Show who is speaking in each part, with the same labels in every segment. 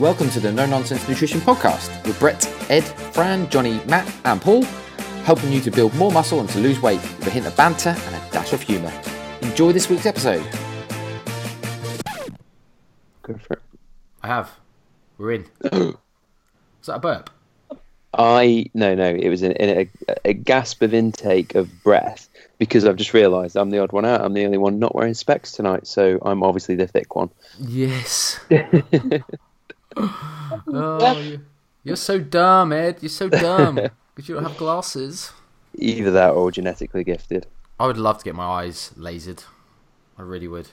Speaker 1: Welcome to the No Nonsense Nutrition Podcast with Brett, Ed, Fran, Johnny, Matt, and Paul, helping you to build more muscle and to lose weight with a hint of banter and a dash of humour. Enjoy this week's episode.
Speaker 2: Go for it.
Speaker 3: I have. We're in. Is that a burp?
Speaker 2: I no no. It was in, in a, a gasp of intake of breath because I've just realised I'm the odd one out. I'm the only one not wearing specs tonight, so I'm obviously the thick one.
Speaker 3: Yes. oh, you- you're so dumb, Ed. You're so dumb because you don't have glasses.
Speaker 2: Either that or genetically gifted.
Speaker 3: I would love to get my eyes lasered. I really would.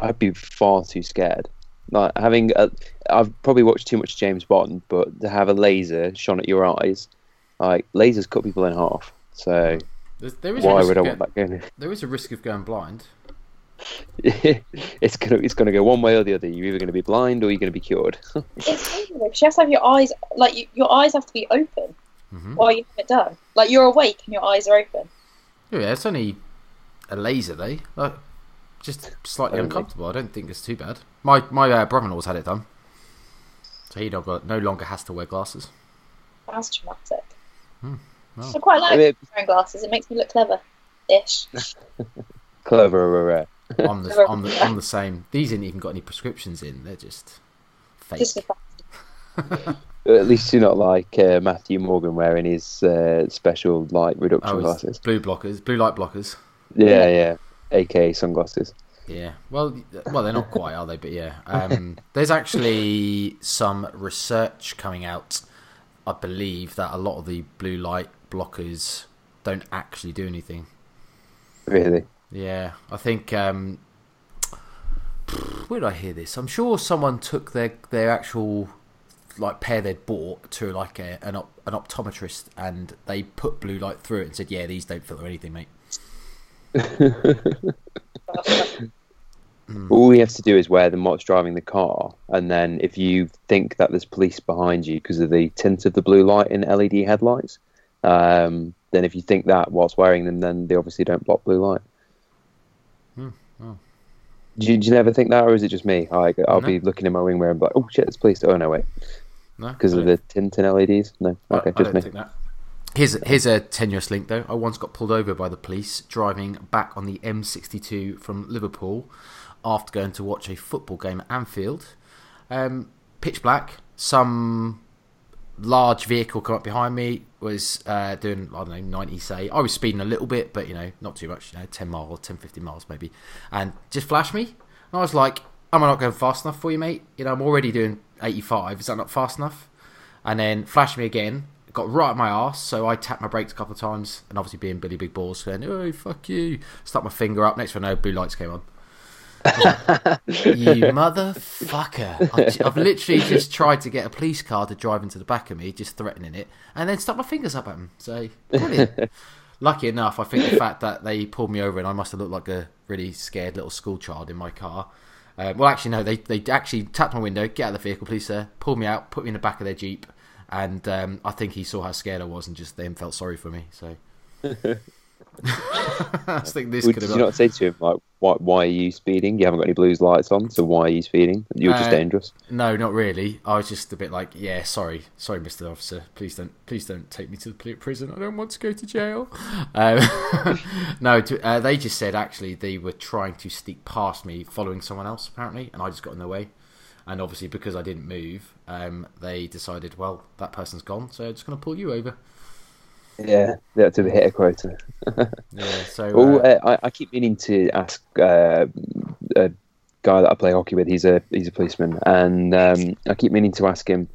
Speaker 2: I'd be far too scared. Like having, a, I've probably watched too much James Bond, but to have a laser shone at your eyes, like lasers cut people in half. So
Speaker 3: There's, there is
Speaker 2: why would I want that going?
Speaker 3: There is a risk of going blind.
Speaker 2: it's gonna it's gonna go one way or the other. You're either gonna be blind or you're gonna be cured.
Speaker 4: It's crazy though, 'cause you have to have your eyes like you, your eyes have to be open
Speaker 3: Mhm.
Speaker 4: while you have it done. Like you're awake and your eyes are open.
Speaker 3: Yeah, it's only a laser, though. Like, just slightly
Speaker 2: Only.
Speaker 3: uncomfortable. I don't think it's too bad. My my uh, brother-in-law's had it done, so he no, no longer has to wear glasses.
Speaker 4: That's traumatic.
Speaker 3: wow.
Speaker 4: I quite like
Speaker 2: I mean,
Speaker 4: wearing glasses. It makes me look clever. Ish.
Speaker 2: clever.
Speaker 3: I'm the, I'm the, I'm the same. These ain't even got any prescriptions in. They're just fake.
Speaker 4: Just.
Speaker 2: At least you're not like uh, Matthew Morgan wearing his uh, special light reduction
Speaker 3: Oh,
Speaker 2: glasses.
Speaker 3: blue blockers, blue light blockers.
Speaker 2: Yeah, yeah. AKA sunglasses.
Speaker 3: Yeah. Well, well, they're not quite, are they? But yeah. Um, there's actually some research coming out. I believe that a lot of the blue light blockers don't actually do anything.
Speaker 2: Really.
Speaker 3: Yeah, I think. Um, where did I hear this? I'm sure someone took their their actual like pair they'd bought to like a, an op, an optometrist, and they put blue light through it and said, "Yeah, these don't filter anything, mate."
Speaker 2: All you have to do is wear them whilst driving the car, and then if you think that there's police behind you because of the tint of the blue light in LED headlights, um, then if you think that whilst wearing them, then they obviously don't block blue light.
Speaker 3: Oh.
Speaker 2: Do, you, do you never think that, or is it just me? Like, I'll
Speaker 3: No.
Speaker 2: be looking in my wing mirror and be like, "Oh shit, it's police!" Oh no, wait,
Speaker 3: No,
Speaker 2: because of the tint in LEDs. No,
Speaker 3: I-
Speaker 2: okay,
Speaker 3: I
Speaker 2: just
Speaker 3: don't
Speaker 2: me.
Speaker 3: think that. Here's here's a tenuous link though. I once got pulled over by the police driving back on the M62 from Liverpool after going to watch a football game at Anfield. Um, pitch black. Some large vehicle come up behind me. Was uh, doing I don't know 90 say. I was speeding a little bit, but you know not too much. You know 10 miles, 10 15 miles maybe, and just flashed me. And I was like, "Am I not going fast enough for you, mate? You know I'm already doing 85. Is that not fast enough?" and then flashed me again. Got right at my ass, so I tapped my brakes a couple of times, and obviously being Billy Big Balls, going, "Oh fuck you!" Stuck my finger up. Next one, no blue lights came on. you motherfucker! I've, I've literally just tried to get a police car to drive into the back of me, just threatening it, and then stuck my fingers up at him. So brilliant. Lucky enough, I think the fact that they pulled me over and I must have looked like a really scared little school child in my car. Uh, well, actually, no. They they actually tapped my window, get out of the vehicle, please, sir. Pulled me out, put me in the back of their jeep, and um, I think he saw how scared I was and just then felt sorry for me. So I just think this
Speaker 2: Would
Speaker 3: could
Speaker 2: did
Speaker 3: have.
Speaker 2: you not say to him like, "Why? Why are you speeding? You haven't got any blues lights on, so why are you speeding? You're just
Speaker 3: Uh,
Speaker 2: dangerous."
Speaker 3: No, not really. I was just a bit like, yeah, sorry, sorry, Mister Officer. Please don't, please don't take me to the prison. I don't want to go to jail. Um, no, to, uh, they just said actually they were trying to sneak past me, following someone else apparently, and I just got in their way. And obviously, because I didn't move, um, they decided, well, that person's gone, so I'm just going to pull you over.
Speaker 2: Yeah, they had to hit a quota.
Speaker 3: Yeah. So.
Speaker 2: Oh,
Speaker 3: uh,
Speaker 2: uh, I, I keep meaning to ask uh, a guy that I play hockey with. He's a he's a policeman, and um, I keep meaning to ask him.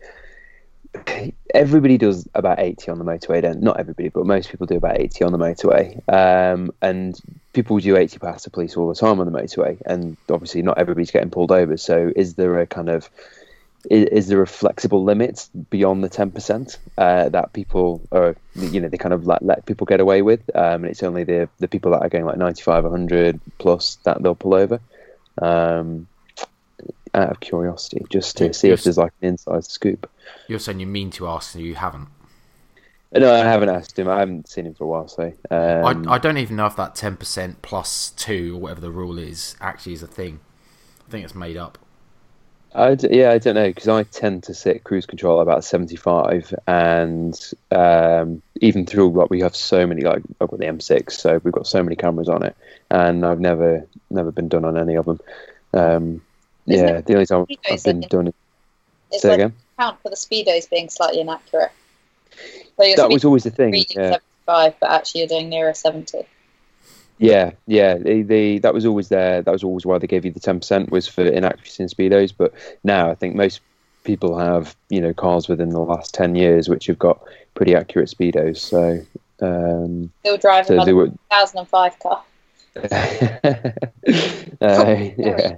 Speaker 2: Everybody does about eighty on the motorway. Don't not everybody, but most people do about eighty on the motorway. Um, and people do eighty past the police all the time on the motorway, and obviously not everybody's getting pulled over. So, is there a kind of is, is there a flexible limit beyond the ten percent uh, that people are you know they kind of let, let people get away with, um, and it's only the the people that are going like 95, 100 plus that they'll pull over. Um, out of curiosity, just to see if there's like an inside scoop.
Speaker 3: you're saying you mean to ask, and you haven't.
Speaker 2: No, I haven't asked him. I haven't seen him for a while, so um,
Speaker 3: I, I don't even know if that ten percent plus two or whatever the rule is actually is a thing. I think it's made up.
Speaker 2: I d- yeah, I don't know because I tend to sit cruise control at about seventy-five, and um, even through what we have so many like I've got the M6, so we've got so many cameras on it, and I've never never been done on any of them. Um, yeah, the only time I've been
Speaker 4: in-
Speaker 2: done it.
Speaker 4: It's
Speaker 2: Say
Speaker 4: like
Speaker 2: again.
Speaker 4: count for the speedos being slightly inaccurate. So
Speaker 2: That was always the thing. Yeah.
Speaker 4: 75, but actually you're doing nearer 70.
Speaker 2: Yeah, yeah. They, they that was always there. That was always why they gave you the ten percent was for inaccuracy in speedos. But now I think most people have you know cars within the last ten years which have got pretty accurate speedos. So um,
Speaker 4: Still driving
Speaker 2: so
Speaker 4: my
Speaker 2: they were.
Speaker 4: 2005 car.
Speaker 2: uh, yeah.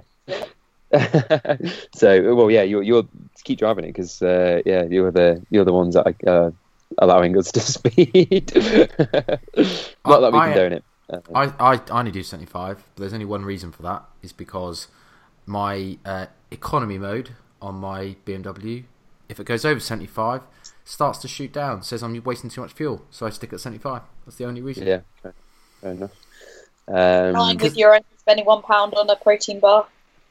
Speaker 2: so well, yeah. You're you're keep driving it because uh, yeah, you're the you're the ones that are uh, allowing us to speed. Not that we
Speaker 3: I-
Speaker 2: condone it. Uh,
Speaker 3: I, I, I only do 75, but there's only one reason for that. Is because my uh, economy mode on my BMW, if it goes over 75, starts to shoot down. Says I'm wasting too much fuel, so I stick at 75. That's the only reason.
Speaker 2: yeah, fair, fair enough. Um,
Speaker 4: Fine with your own spending one pound on a protein bar.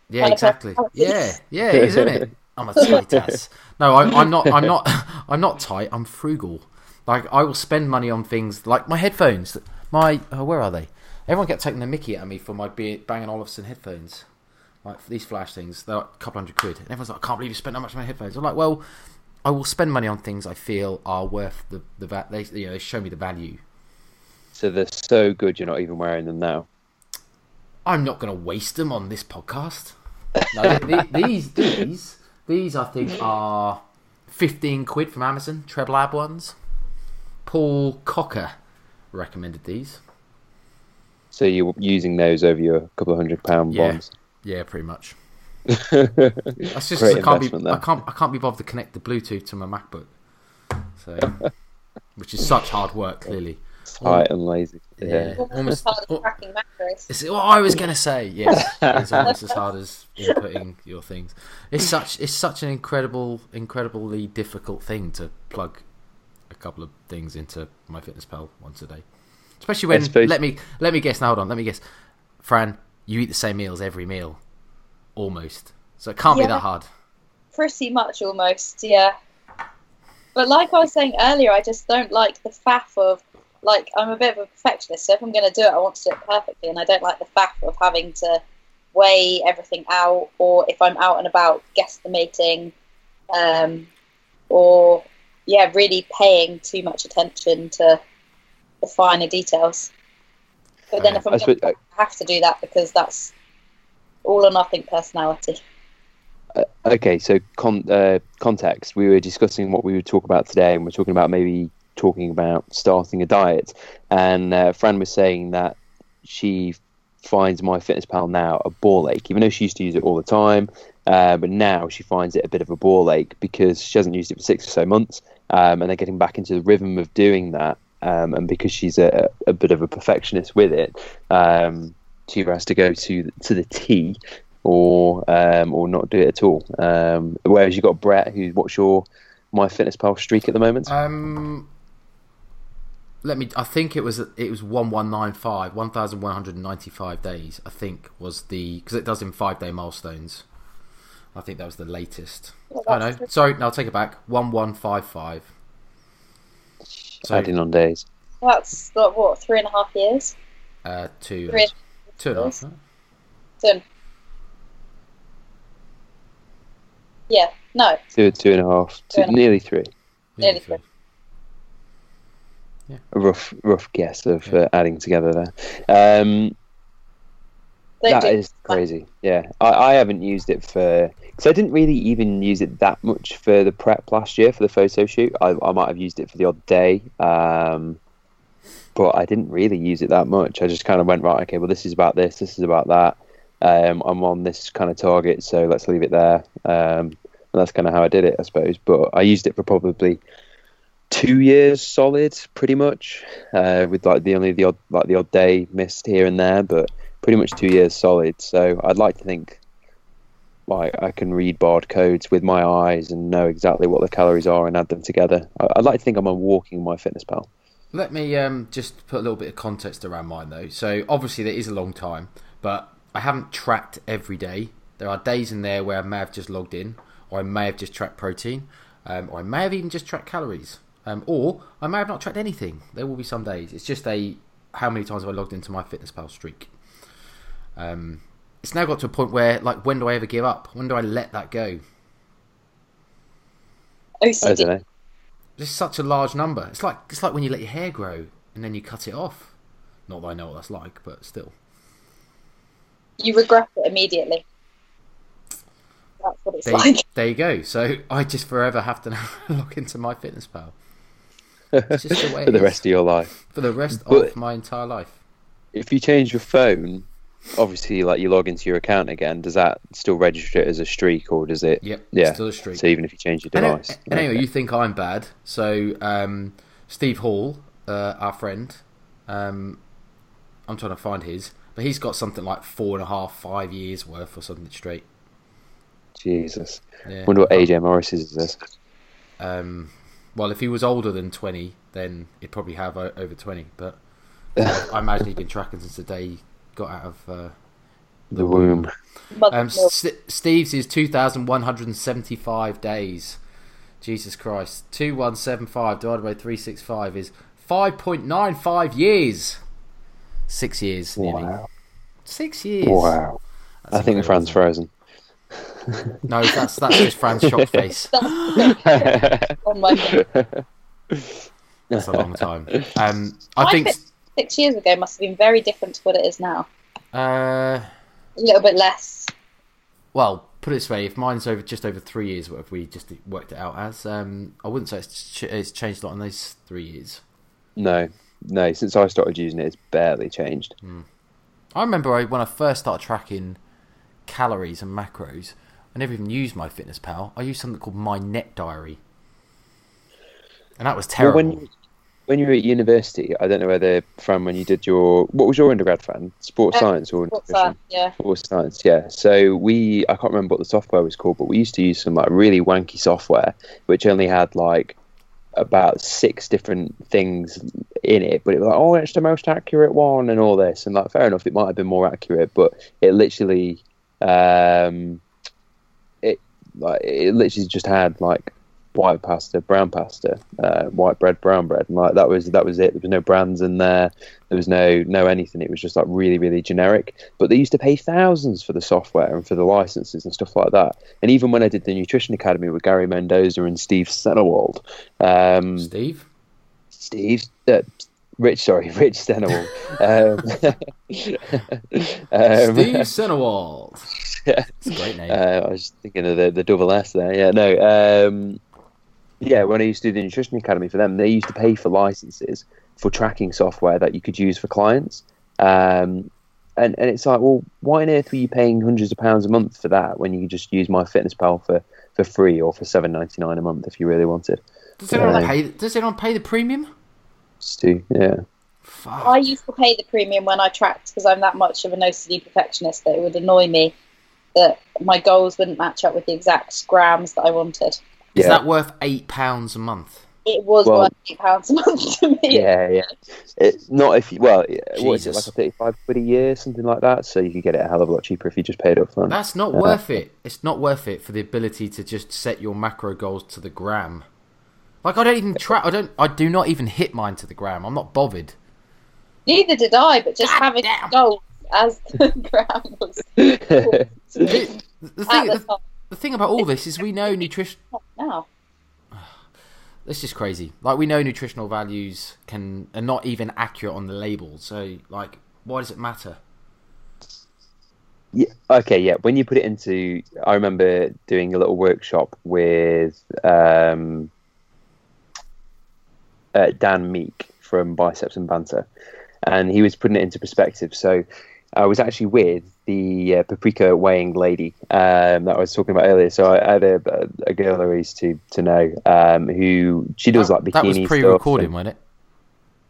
Speaker 3: Yeah, exactly. Yeah, yeah, isn't it? I'm a tight ass. No, I, I'm not. I'm not. I'm not tight. I'm frugal. Like I will spend money on things like my headphones. My oh, where are they? Everyone kept taking the Mickey at me for my Bang & Olufsen headphones. Like these flash things, they're like a couple hundred quid. And everyone's like, "I can't believe you spent that much on my headphones." I'm like, "Well, I will spend money on things I feel are worth the the va- they you know they show me the value.
Speaker 2: so they're so good you're not even wearing them now.
Speaker 3: I'm not going to waste them on this podcast. No, th- th- these these these I think are fifteen quid from Amazon Treblab ones. Paul Cocker recommended these.
Speaker 2: So you're using those over your couple of hundred pound
Speaker 3: Yeah.
Speaker 2: bonds.
Speaker 3: Yeah, pretty much. That's just 'cause
Speaker 2: Great
Speaker 3: I can't be
Speaker 2: investment there.
Speaker 3: I can't I can't be bothered to connect the Bluetooth to my MacBook. So, which is such hard work, clearly.
Speaker 2: Tight and lazy.
Speaker 3: Yeah.
Speaker 2: Yeah.
Speaker 4: Almost,
Speaker 3: Almost-
Speaker 4: part of
Speaker 3: oh.
Speaker 4: cracking macros.
Speaker 3: It's what I was gonna say. Yes, it's almost as hard as inputting your things. It's such it's such an incredible, incredibly difficult thing to plug a couple of things into my fitness pal once a day. Especially when
Speaker 2: I suppose-
Speaker 3: let me let me guess now. Hold on, let me guess. Fran, you eat the same meals every meal, almost. So it can't be that hard.
Speaker 4: Pretty much almost, yeah. But like I was saying earlier, I just don't like the faff of, like, I'm a bit of a perfectionist, so if I'm going to do it, I want to do it perfectly, and I don't like the faff of having to weigh everything out, or if I'm out and about guesstimating, um, or, yeah, really paying too much attention to the finer details. But then if I'm
Speaker 2: I suppose,
Speaker 4: to have to do that because that's all or nothing personality.
Speaker 2: Okay, so con- uh, context. We were discussing what we would talk about today, and we're talking about maybe talking about starting a diet. And uh, Fran was saying that she finds My Fitness Pal now a ball ache, even though she used to use it all the time. Uh, but now she finds it a bit of a ball ache because she hasn't used it for six or so months, um, and they're getting back into the rhythm of doing that. Um, and because she's a, a bit of a perfectionist with it, um, she has to go to to the T or um, or not do it at all. Um, whereas you've got Brett, who what's your My Fitness Pal streak at the moment?
Speaker 3: Um, let me. I think it was it was one one nine five, one thousand one hundred ninety five days. I think was the because it does in five day milestones. I think that was the latest.
Speaker 4: Well,
Speaker 3: Oh
Speaker 4: that's
Speaker 3: no, sorry, no, I'll take it back. One one five five. So
Speaker 2: Adding on days.
Speaker 4: That's what three and a half years.
Speaker 3: uh, two,
Speaker 4: Three.
Speaker 3: two and a half. huh?
Speaker 4: Yeah, no,
Speaker 2: Two, two and a half, two,
Speaker 4: Two and a-
Speaker 2: nearly three.
Speaker 4: Nearly
Speaker 3: three.
Speaker 2: A rough, rough guess of uh, adding together there. Um,
Speaker 4: they
Speaker 2: that
Speaker 4: do.
Speaker 2: is crazy. Yeah, I, I haven't used it for because I didn't really even use it that much for the prep last year for the photo shoot. I, I might have used it for the odd day, um, but I didn't really use it that much. I just kind of went right. Okay, well, this is about this. This is about that. Um, I'm on this kind of target, so let's leave it there. Um, and that's kind of how I did it, I suppose. But I used it for probably two years solid, pretty much, uh, with like the only the odd like the odd day missed here and there, but pretty much two years solid. So I'd like to think like I can read barred codes with my eyes and know exactly what the calories are and add them together. I'd like to think I'm a walking my fitness pal.
Speaker 3: Let me um, just put a little bit of context around mine though. So obviously that is a long time, but I haven't tracked every day There are days in there where I may have just logged in, or I may have just tracked protein, um, or I may have even just tracked calories, um, or I may have not tracked anything. There will be some days. It's just a how many times have I logged into my Fitness Pal streak. Um, it's now got to a point where, like, when do I ever give up? When do I let that go?
Speaker 2: I don't know.
Speaker 3: It's such a large number. It's like it's like when you let your hair grow and then you cut it off. Not that I know what that's like, but still.
Speaker 4: You regret it immediately. That's what it's
Speaker 3: There,
Speaker 4: like.
Speaker 3: there you go. So I just forever have to now log into my fitness pal It's just the way
Speaker 2: for the rest of your life.
Speaker 3: for the rest
Speaker 2: But-
Speaker 3: of my entire life.
Speaker 2: If you change your phone, obviously, like you log into your account again, does that still register it as a streak, or does it?
Speaker 3: Yep.
Speaker 2: Yeah.
Speaker 3: Still a streak.
Speaker 2: So even if you change your device.
Speaker 3: an- and anyway,
Speaker 2: Okay.
Speaker 3: you think I'm bad. So, um, Steve Hall, uh, our friend, um, I'm trying to find his, but he's got something like four and a half, five years worth or something straight.
Speaker 2: Jesus.
Speaker 3: Yeah.
Speaker 2: wonder what AJ Morris is this.
Speaker 3: Um, well, if he was older than 20, then he'd probably have o- over 20. But I, I imagine he'd been tracking since the day he got out of. Uh,
Speaker 2: The womb.
Speaker 4: Mother
Speaker 3: um,
Speaker 4: of.
Speaker 3: S- Steve's is 2,175 days. Jesus Christ. 2175 divided by 365 is 5.95 years. Six years, nearly.
Speaker 2: Wow.
Speaker 3: Six years.
Speaker 2: Wow.
Speaker 3: That's
Speaker 2: I think
Speaker 3: incredible,
Speaker 2: Fran's frozen.
Speaker 3: It? No, that's, that's just Fran's shock face.
Speaker 4: on my phone.
Speaker 3: That's a long time. Um, I
Speaker 4: My
Speaker 3: think.
Speaker 4: six years ago must have been very different to what it is now.
Speaker 3: Uh,
Speaker 4: A little bit less.
Speaker 3: Well, put it this way: if mine's over just over three years, what if we just worked it out as? Um, I wouldn't say it's, ch- it's changed a lot in those three years.
Speaker 2: no, no. Since I started using it, it's barely changed.
Speaker 3: I remember I, when I first started tracking calories and macros. I never even used my Fitness Pal. I used something called My Net Diary, and that was
Speaker 2: Well,
Speaker 3: terrible.
Speaker 2: when you, when you were at university, I don't know whether Fran, when you did your what was your undergrad, Fran? Sports
Speaker 4: Uh,
Speaker 2: science or
Speaker 4: What's
Speaker 2: nutrition?
Speaker 4: that? Yeah.
Speaker 2: Sports science, yeah. So we, I can't remember what the software was called, but we used to use some like really wanky software, which only had like about six different things in it. But it was like, oh, it's the most accurate one, and all this, and like, fair enough, it might have been more accurate, but it literally, um, it like it literally just had like white pasta, brown pasta, uh, white bread, brown bread, and like that was that was it. There was no brands in there. There was no no anything. It was just like really really generic. But they used to pay thousands for the software and for the licenses and stuff like that. And even when I did the Nutrition Academy with Gary Mendoza and Steve Senewald, um,
Speaker 3: Steve,
Speaker 2: Steve, uh, Rich, sorry, Rich Senewald. um, um,
Speaker 3: Steve Senewald.
Speaker 2: Yeah.
Speaker 3: It's a great name.
Speaker 2: Uh, I was thinking of the, the double S there. Yeah, no. Um, yeah, when I used to do the Nutrition Academy for them, they used to pay for licenses for tracking software that you could use for clients. Um, and, and it's like, well, why on earth were you paying hundreds of pounds a month for that when you could just use My Fitness Pal for, for free or for seven ninety nine a month if you really wanted?
Speaker 3: does anyone
Speaker 2: uh,
Speaker 3: pay? Does anyone pay the premium?
Speaker 2: Stu, yeah.
Speaker 3: Fuck.
Speaker 4: I used to pay the premium when I tracked because I'm that much of an OCD perfectionist that it would annoy me that my goals wouldn't match up with the exact grams that I wanted.
Speaker 3: Is
Speaker 2: Yeah.
Speaker 3: that worth eight pounds a month?
Speaker 4: It was
Speaker 2: Well-
Speaker 4: worth eight pounds a month to me.
Speaker 2: Yeah, yeah. It, not if you, well, yeah, what is it,
Speaker 3: Jesus.
Speaker 2: like a 35 quid a year, something like that? So you could get it a hell of a lot cheaper if you just paid up front.
Speaker 3: That's not
Speaker 2: Yeah.
Speaker 3: worth it. It's not worth it for the ability to just set your macro goals to the gram. Like I don't even track. I don't. I do not even hit mine to the gram. I'm not bothered.
Speaker 4: Neither did I, but just having
Speaker 3: damn.
Speaker 4: goals as the gram was
Speaker 3: The, the thing.
Speaker 4: the
Speaker 3: The, thing about all this is we know nutrition.
Speaker 4: Now,
Speaker 3: It's just crazy. Like we know nutritional values can are not even accurate on the label. So like, why does it matter?
Speaker 2: Yeah, okay, yeah. When you put it into, I remember doing a little workshop with um, uh, Dan Meek from Biceps and Banter, and he was putting it into perspective. So I was actually with the uh, paprika weighing lady um, that I was talking about earlier. So I had a, a girl I used to to know um, who she does
Speaker 3: that,
Speaker 2: like bikini
Speaker 3: that was pre-recording,
Speaker 2: and-
Speaker 3: wasn't it?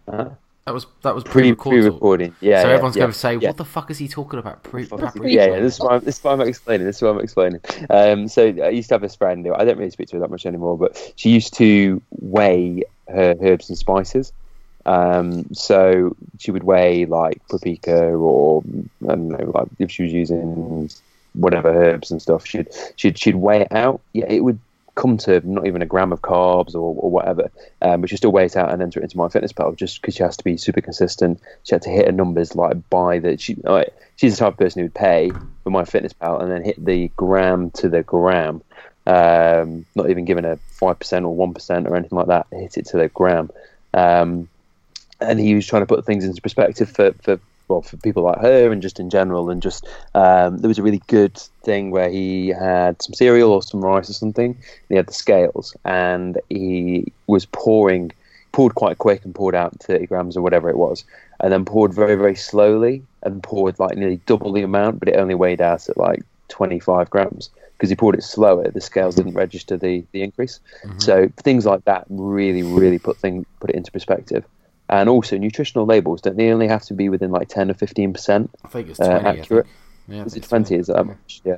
Speaker 2: Huh?
Speaker 3: That was that was
Speaker 2: pre
Speaker 3: pre-recorded.
Speaker 2: pre-recording. Yeah,
Speaker 3: so everyone's
Speaker 2: yeah,
Speaker 3: going to say,
Speaker 2: yeah.
Speaker 3: "What the fuck is he talking about?" Pre- paprika
Speaker 2: yeah, yeah, this is why I'm, this is why I'm explaining. This is why I'm explaining. Um, so I used to have this friend. who- I don't really speak to her that much anymore, but she used to weigh her herbs and spices. Um, so she would weigh like paprika, or I don't know, like if she was using whatever herbs and stuff. She'd she'd she'd weigh it out. Yeah, it would come to not even a gram of carbs or, or whatever, um, but she still weigh it out and enter it into my fitness pal just because she has to be super consistent. She had to hit her numbers like by the she like, she's the type of person who would pay for my fitness pal and then hit the gram to the gram. Um, not even given a five percent or one percent or anything like that. Hit it to the gram. Um, and he was trying to put things into perspective for, for well for people like her and just in general and just um, there was a really good thing where he had some cereal or some rice or something and he had the scales and he was pouring poured quite quick and poured out 30 grams or whatever it was and then poured very very slowly and poured like nearly double the amount but it only weighed out at like 25 grams because he poured it slower the scales didn't register the the increase so things like that really really put thing put it into perspective and also nutritional labels don't they only have to be within like 10 or 15 percent
Speaker 3: I think it's
Speaker 2: uh,
Speaker 3: twenty. I
Speaker 2: accurate.
Speaker 3: Yeah,
Speaker 2: is it 20 is that
Speaker 3: Yeah.
Speaker 2: much yeah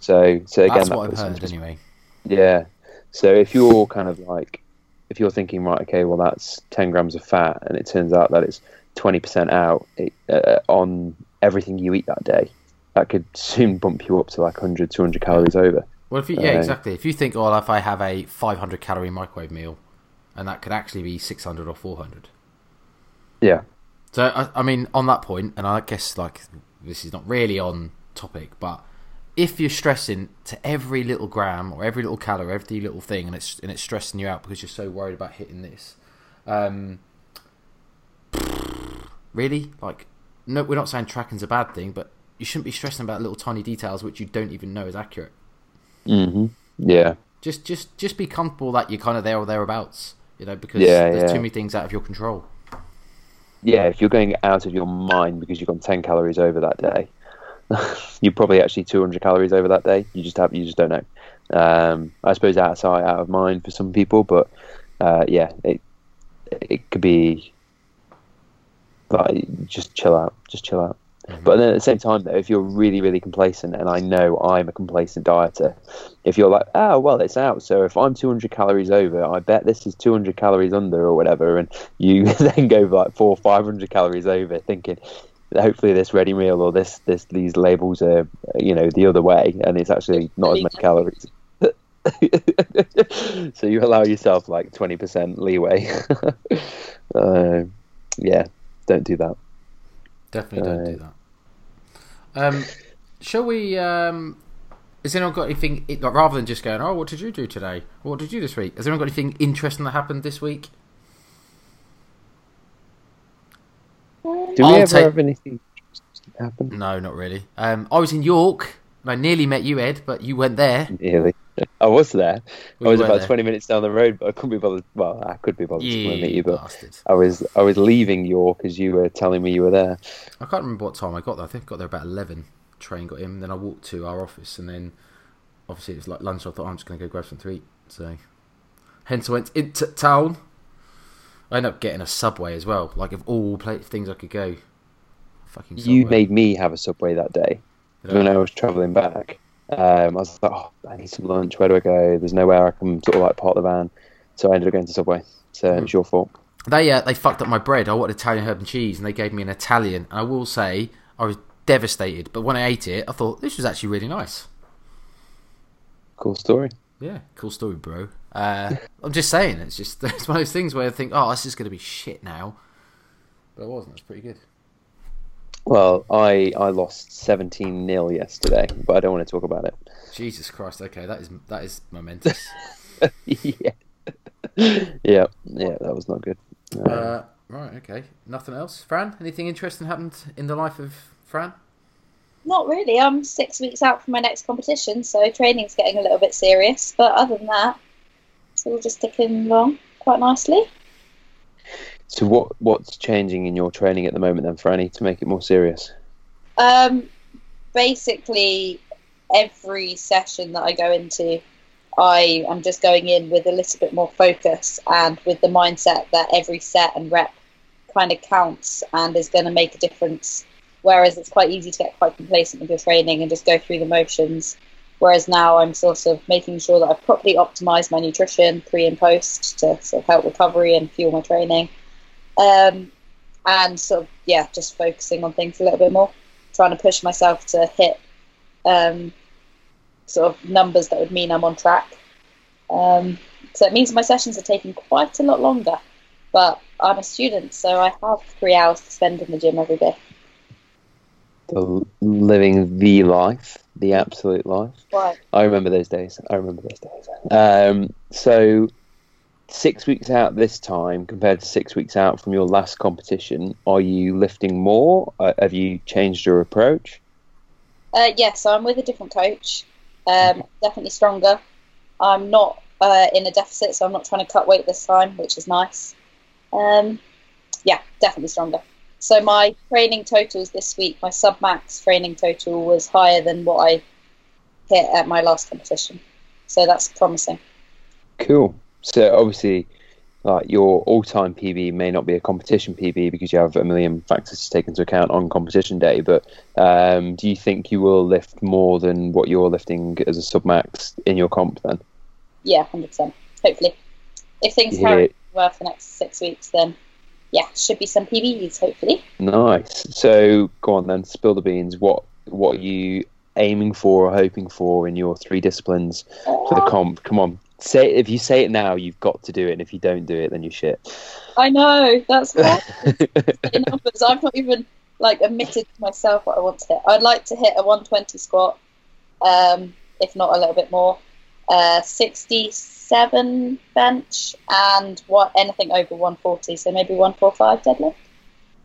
Speaker 2: so so again
Speaker 3: That's
Speaker 2: that
Speaker 3: what I've heard anyway.
Speaker 2: yeah. So if you're kind of like, if you're thinking, right, okay, well, that's 10 grams of fat, and it turns out that it's 20% out it, uh, on everything you eat that day, that could soon bump you up to like 100, 200 calories over.
Speaker 3: Well, if you, yeah,
Speaker 2: Uh,
Speaker 3: exactly. If you think, oh, if I have a 500 calorie microwave meal, and that could actually be 600 or 400.
Speaker 2: Yeah.
Speaker 3: So, I, I mean, on that point, and I guess like this is not really on topic, but if you're stressing to every little gram or every little calorie, every little thing, and it's and it's stressing you out because you're so worried about hitting this, um, really, like, no, we're not saying tracking's a bad thing, but you shouldn't be stressing about little tiny details which you don't even know is accurate.
Speaker 2: hmm Yeah.
Speaker 3: Just, just, just be comfortable that you're kind of there or thereabouts, you know, because
Speaker 2: Yeah,
Speaker 3: there's
Speaker 2: yeah.
Speaker 3: too many things out of your control.
Speaker 2: Yeah. If you're going out of your mind because you've gone 10 calories over that day, you're probably actually 200 calories over that day. You just have, you just don't know. Um, I suppose out of sight, out of mind for some people, but uh, yeah, it it could be like just chill out, just chill out. But then at the same time, though, if you're really, really complacent, and I know I'm a complacent dieter, if you're like, oh well, it's out, so if I'm 200 calories over, I bet this is 200 calories under or whatever, and you then go like four, or 500 calories over, thinking hopefully this ready meal or this this these labels are you know the other way, and it's actually not as many calories. so you allow yourself like 20% leeway. uh, yeah, don't do that.
Speaker 3: Definitely don't
Speaker 2: Uh,
Speaker 3: do that. Um, shall we? Um, has anyone got anything like, rather than just going, "Oh, what did you do today? What did you do this week?" Has anyone got anything interesting that happened this week?
Speaker 2: Do we
Speaker 3: I'll
Speaker 2: ever
Speaker 3: take-
Speaker 2: have anything interesting happen?
Speaker 3: No, not really. Um, I was in York and I nearly met you, Ed, but you went there.
Speaker 2: Nearly. I was there.
Speaker 3: We
Speaker 2: I was about
Speaker 3: there.
Speaker 2: 20 minutes down the road, but I couldn't be bothered. Well, I could be bothered to come and meet
Speaker 3: You
Speaker 2: you, but
Speaker 3: bastard!
Speaker 2: I was I was leaving York as you were telling me you were there.
Speaker 3: I can't remember what time I got there. I think I got there about eleven. Train got in, then I walked to our office, and then obviously it was like lunch. So I thought oh, I'm just going to go grab something to eat. So, hence I went into town. I ended up getting a subway as well. Like of all things I could go, fucking. Subway.
Speaker 2: You made me have a subway that day when I was travelling back. Um, I was like, oh, I need some lunch. Where do I go? There's nowhere I can sort of like park the van. So I ended up going to Subway. So
Speaker 3: Hmm.
Speaker 2: it's your fault.
Speaker 3: They uh, they fucked up my bread. I wanted Italian herb and cheese, and they gave me an Italian. And I will say I was devastated. But when I ate it, I thought this was actually really nice.
Speaker 2: Cool story.
Speaker 3: Yeah, cool story, bro. Uh, I'm just saying, it's just it's one of those things where I think, oh, this is going to be shit now, but it wasn't. It's pretty good.
Speaker 2: Well, I I lost 17 0 yesterday, but I don't want to talk about it.
Speaker 3: Jesus Christ. Okay, that is that is momentous.
Speaker 2: yeah. yeah, yeah, that was not good. Uh,
Speaker 3: uh, right. Okay. Nothing else, Fran. Anything interesting happened in the life of Fran?
Speaker 4: Not really. I'm six weeks out from my next competition, so training's getting a little bit serious. But other than that, it's all just ticking along quite nicely.
Speaker 2: So what what's changing in your training at the moment then, for Franny, to make it more serious?
Speaker 4: Um, basically, every session that I go into, I am just going in with a little bit more focus and with the mindset that every set and rep kind of counts and is going to make a difference. Whereas it's quite easy to get quite complacent with your training and just go through the motions. Whereas now I'm sort of making sure that I've properly optimized my nutrition pre and post to sort of help recovery and fuel my training. Um, and sort of, yeah, just focusing on things a little bit more trying to push myself to hit um, sort of numbers that would mean I'm on track. Um, so it means my sessions are taking quite a lot longer. But I'm a student, so I have three hours to spend in the gym every day.
Speaker 2: The living the life, the absolute life.
Speaker 4: Right.
Speaker 2: I remember those days. I remember those days. Um, so, six weeks out this time compared to six weeks out from your last competition, are you lifting more? Uh, have you changed your approach?
Speaker 4: Uh, yeah, so I'm with a different coach. Um, definitely stronger. I'm not uh, in a deficit, so I'm not trying to cut weight this time, which is nice. Um, yeah, definitely stronger. So my training totals this week, my sub max training total was higher than what I hit at my last competition. So that's promising.
Speaker 2: Cool. So obviously, like your all-time PB may not be a competition PB because you have a million factors to take into account on competition day. But um, do you think you will lift more than what you're lifting as a submax in your comp then?
Speaker 4: Yeah, hundred percent. Hopefully, if things
Speaker 2: Yeah.
Speaker 4: carry well for the next six weeks, then yeah, should be some PBs. Hopefully.
Speaker 2: Nice. So go on then, spill the beans. What what are you aiming for or hoping for in your three disciplines for the comp? Come on. Say if you say it now, you've got to do it, and if you don't do it, then you're shit.
Speaker 4: I know that's hard. numbers. I've not even like admitted to myself what I want to hit. I'd like to hit a 120 squat, um, if not a little bit more. Uh, 67 bench and what anything over 140, so maybe 145 deadlift.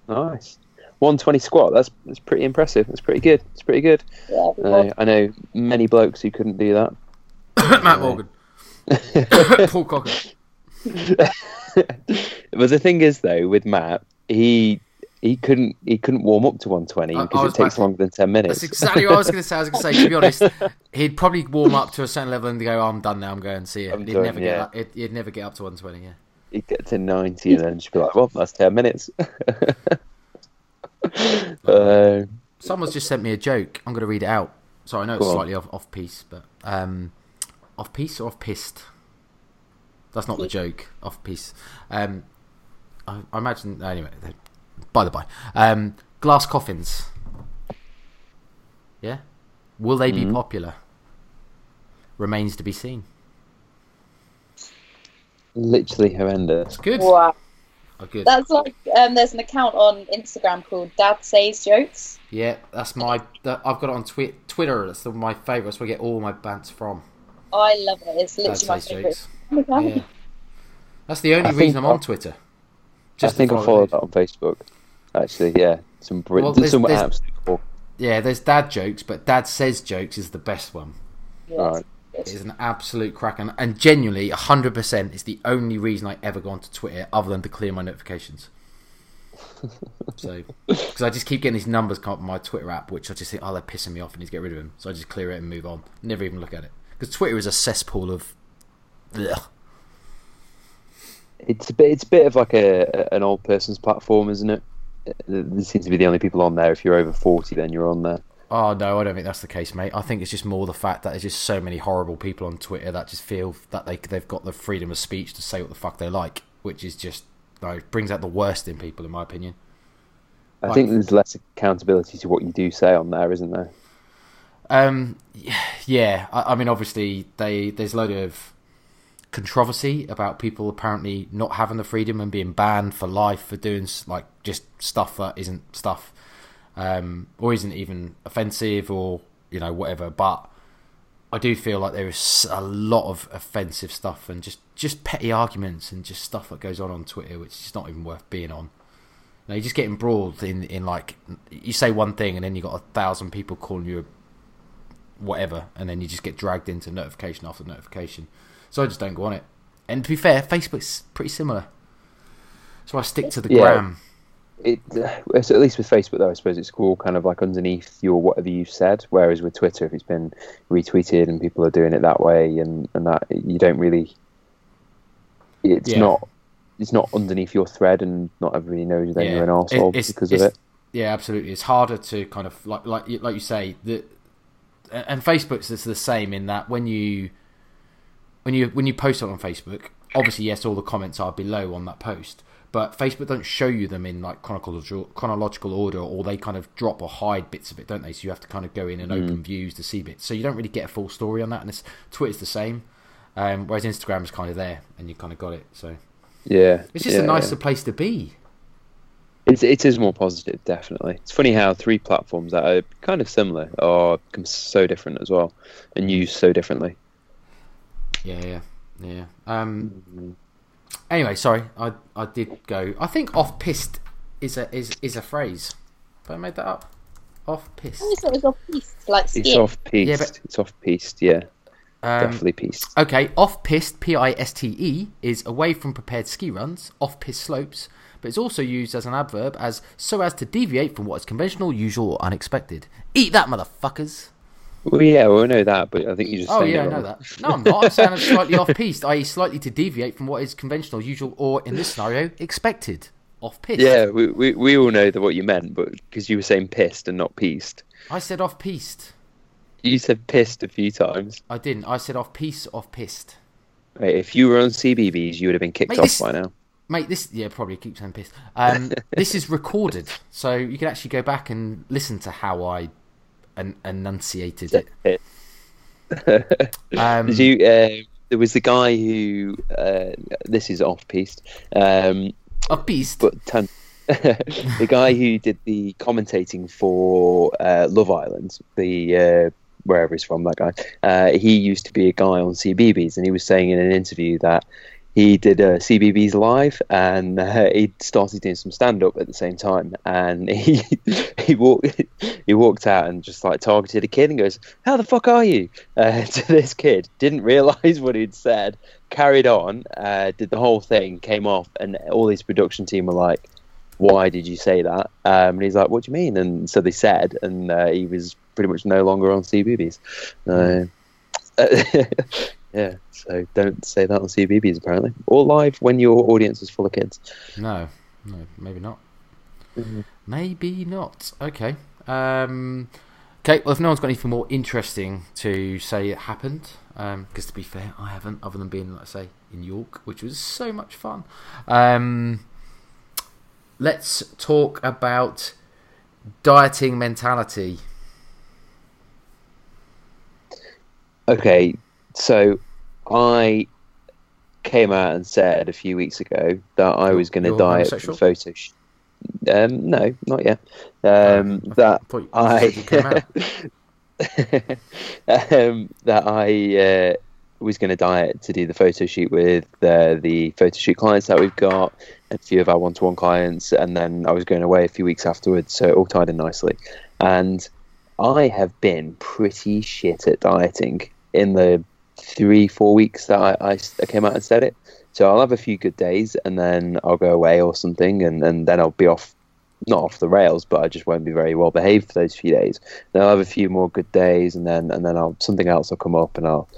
Speaker 2: nice. 120 squat. That's that's pretty impressive. That's pretty good. It's pretty good.
Speaker 4: Yeah, it'd
Speaker 2: I know, I know many blokes who couldn't do that.
Speaker 3: Matt Morgan. Paul Cocker.
Speaker 2: but the thing is, though, with Matt, he he couldn't he couldn't warm up to 120
Speaker 3: I- I
Speaker 2: because it takes
Speaker 3: about-
Speaker 2: longer than 10 minutes.
Speaker 3: That's exactly what I was going to say. I was going to say, to be honest, he'd probably warm up to a certain level and go, oh, "I'm done now. I'm going to see it."
Speaker 2: I'm
Speaker 3: he'd
Speaker 2: done,
Speaker 3: never
Speaker 2: yeah.
Speaker 3: get up, he'd, he'd never get up to 120. Yeah.
Speaker 2: He'd get to 90 and then just be like, "Well, that's 10 minutes." uh,
Speaker 3: Someone's just sent me a joke. I'm going to read it out. So I know it's
Speaker 2: on.
Speaker 3: slightly off off piece, but um, off piece or off pissed. That's not the joke. Off piece. Um, I, I imagine anyway. By the by, um, glass coffins. Yeah, will they be
Speaker 2: Mhm.
Speaker 3: popular? Remains to be seen.
Speaker 2: literally horrendous.
Speaker 3: That's good.
Speaker 4: Wow.
Speaker 3: Oh, good.
Speaker 4: That's like um, there's an account on Instagram called Dad Says Jokes.
Speaker 3: Yeah, that's my. That, I've got it on twi- Twitter. That's the, my favourite. That's where I get all my bants from.
Speaker 4: Oh, I love it. It's literally my
Speaker 3: says
Speaker 4: favorite.
Speaker 3: jokes.
Speaker 4: Oh my God.
Speaker 3: Yeah. That's the only
Speaker 2: I
Speaker 3: reason I'm on
Speaker 2: I-
Speaker 3: Twitter.
Speaker 2: I think I
Speaker 3: follow
Speaker 2: followed that on Facebook. Actually, yeah, some br-
Speaker 3: Well, there's-
Speaker 2: some
Speaker 3: there's-
Speaker 2: absolute cool.
Speaker 3: Yeah, there's dad jokes, but dad says jokes is the best one.
Speaker 4: Yes.
Speaker 2: Alright.
Speaker 3: It is an absolute crack, and, and genuinely, hundred percent is the only reason I ever go onto Twitter, other than to clear my notifications. so, because I just keep getting these numbers come up on my Twitter app, which I just think, oh, they're pissing me off, and need to get rid of them. So I just clear it and move on. Never even look at it because Twitter is a cesspool of. Ugh.
Speaker 2: It's a bit. It's a bit of like a an old person's platform, isn't it? Uh, there seems to be the only people on there. If you're over forty, then you're on there.
Speaker 3: Oh no, I don't think that's the case, mate. I think it's just more the fact that there's just so many horrible people on Twitter that just feel that they they've got the freedom of speech to say what the fuck they like, which is just no brings out the worst in people, in my opinion.
Speaker 2: I
Speaker 3: Right.
Speaker 2: think there's less accountability to what you do say on there, isn't there?
Speaker 3: Um, yeah, I, I mean, obviously, they there's a load of controversy about people apparently not having the freedom and being banned for life for doing like just stuff that isn't stuff, um, or isn't even offensive or you know whatever. But I do feel like there is a lot of offensive stuff and just just petty arguments and just stuff that goes on on Twitter, which is not even worth being on. You know, you're just getting embroiled in in like you say one thing and then you got a thousand people calling you a whatever, and then you just get dragged into notification after notification. So I just don't go on it. And to be fair, Facebook's pretty similar. So I stick to the
Speaker 2: Yeah.
Speaker 3: gram.
Speaker 2: It, uh, so at least with Facebook, though, I suppose it's all kind of like underneath your whatever you've said. Whereas with Twitter, if it's been retweeted and people are doing it that way, and, and that you don't really, it's
Speaker 3: Yeah.
Speaker 2: not, it's not underneath your thread, and not everybody knows that you're an
Speaker 3: It-
Speaker 2: arsehole
Speaker 3: it's-
Speaker 2: because of it.
Speaker 3: Yeah, absolutely. It's harder to kind of like like you- like you say the and Facebook's is the same in that when you when you when you post it on Facebook, obviously yes, all the comments are below on that post, but Facebook don't show you them in like chronological chronological order, or they kind of drop or hide bits of it, don't they? So you have to kind of go in and
Speaker 2: Mm.
Speaker 3: open views to see bits. So you don't really get a full story on that. And it's, Twitter's the same, um, whereas Instagram is kind of there and you kind of got it. So
Speaker 2: Yeah,
Speaker 3: it's just
Speaker 2: yeah,
Speaker 3: a nicer
Speaker 2: yeah.
Speaker 3: place to be.
Speaker 2: It's it is more positive, definitely. It's funny how three platforms that are kind of similar are so different as well, and used so differently.
Speaker 3: Yeah, yeah, yeah. Um,
Speaker 2: Mm-hmm.
Speaker 3: anyway, sorry, I I did go. I think off pissed is a is is a phrase. Have I made that up? Off pissed.
Speaker 4: I thought it was off piece, like
Speaker 2: It's off piste.
Speaker 3: Yeah, but-
Speaker 2: It's off piste. Yeah,
Speaker 3: Um,
Speaker 2: definitely piste.
Speaker 3: Okay, off piste, P I S T E, is away from prepared ski runs, off piste slopes, but it's also used as an adverb as so as to deviate from what is conventional, usual, or unexpected. Eat that, motherfuckers!
Speaker 2: Well, yeah, well, I know that, but I think you just.
Speaker 3: Oh yeah, I know that. No, I'm not. I'm saying I'm slightly off piste, i.e., slightly to deviate from what is conventional, usual, or in this scenario, expected. Off piste.
Speaker 2: Yeah, we, we we all know that what you meant, but because you were saying pissed and not pieced,
Speaker 3: I said off piste.
Speaker 2: you said pissed a few times.
Speaker 3: I didn't. I said off piece, off pissed.
Speaker 2: Right, if you were on CBBC, you would have been kicked
Speaker 3: Mate,
Speaker 2: off
Speaker 3: this-
Speaker 2: by now.
Speaker 3: Mate, this yeah probably keep saying pissed. Um, this is recorded, so you can actually go back and listen to how I en- enunciated it. Um,
Speaker 2: Did you? Uh, there was the guy who. Uh, this is off piste. Um,
Speaker 3: Off piste.
Speaker 2: but the guy who did the commentating for uh, Love Island, the uh, wherever he's from, that guy, uh, he used to be a guy on CBBC, and he was saying in an interview that he did uh, CBBC live, and uh, he started doing some stand up at the same time, and he he walked he walked out and just like targeted a kid and goes, "How the fuck are you?" Uh, to this kid, didn't realize what he'd said, carried on, uh, did the whole thing, came off, and all his production team were like why did you say that? Um, and he's like, what do you mean? And so they said, and uh, he was pretty much no longer on CBBC. Uh, yeah, so don't say that on CBBC apparently, or live when your audience is full of kids.
Speaker 3: No, no, maybe not.
Speaker 2: Mhm.
Speaker 3: Maybe not. Okay. Um, okay. Well, if no one's got anything more interesting to say, it happened. Because to be fair, I haven't, other than being, let's say, in York, which was so much fun. Um, let's talk about dieting mentality.
Speaker 2: Okay, so I came out and said a few weeks ago that I was going to diet for
Speaker 3: homosexual?
Speaker 2: photo. Sh- um, no, not yet. Um,
Speaker 3: Oh,
Speaker 2: that I
Speaker 3: said you came out.
Speaker 2: um, that I uh, was going to diet to do the photo shoot with uh, the photo shoot clients that we've got, a few of our one-to-one clients, and then I was going away a few weeks afterwards, so it all tied in nicely. And I have been pretty shit at dieting in the three, four weeks that I, I, I came out and said it. So I'll have a few good days, and then I'll go away or something, and, and then I'll be off, not off the rails, but I just won't be very well behaved for those few days. Then I'll have a few more good days, and then and then I'll something else will come up, and I'll,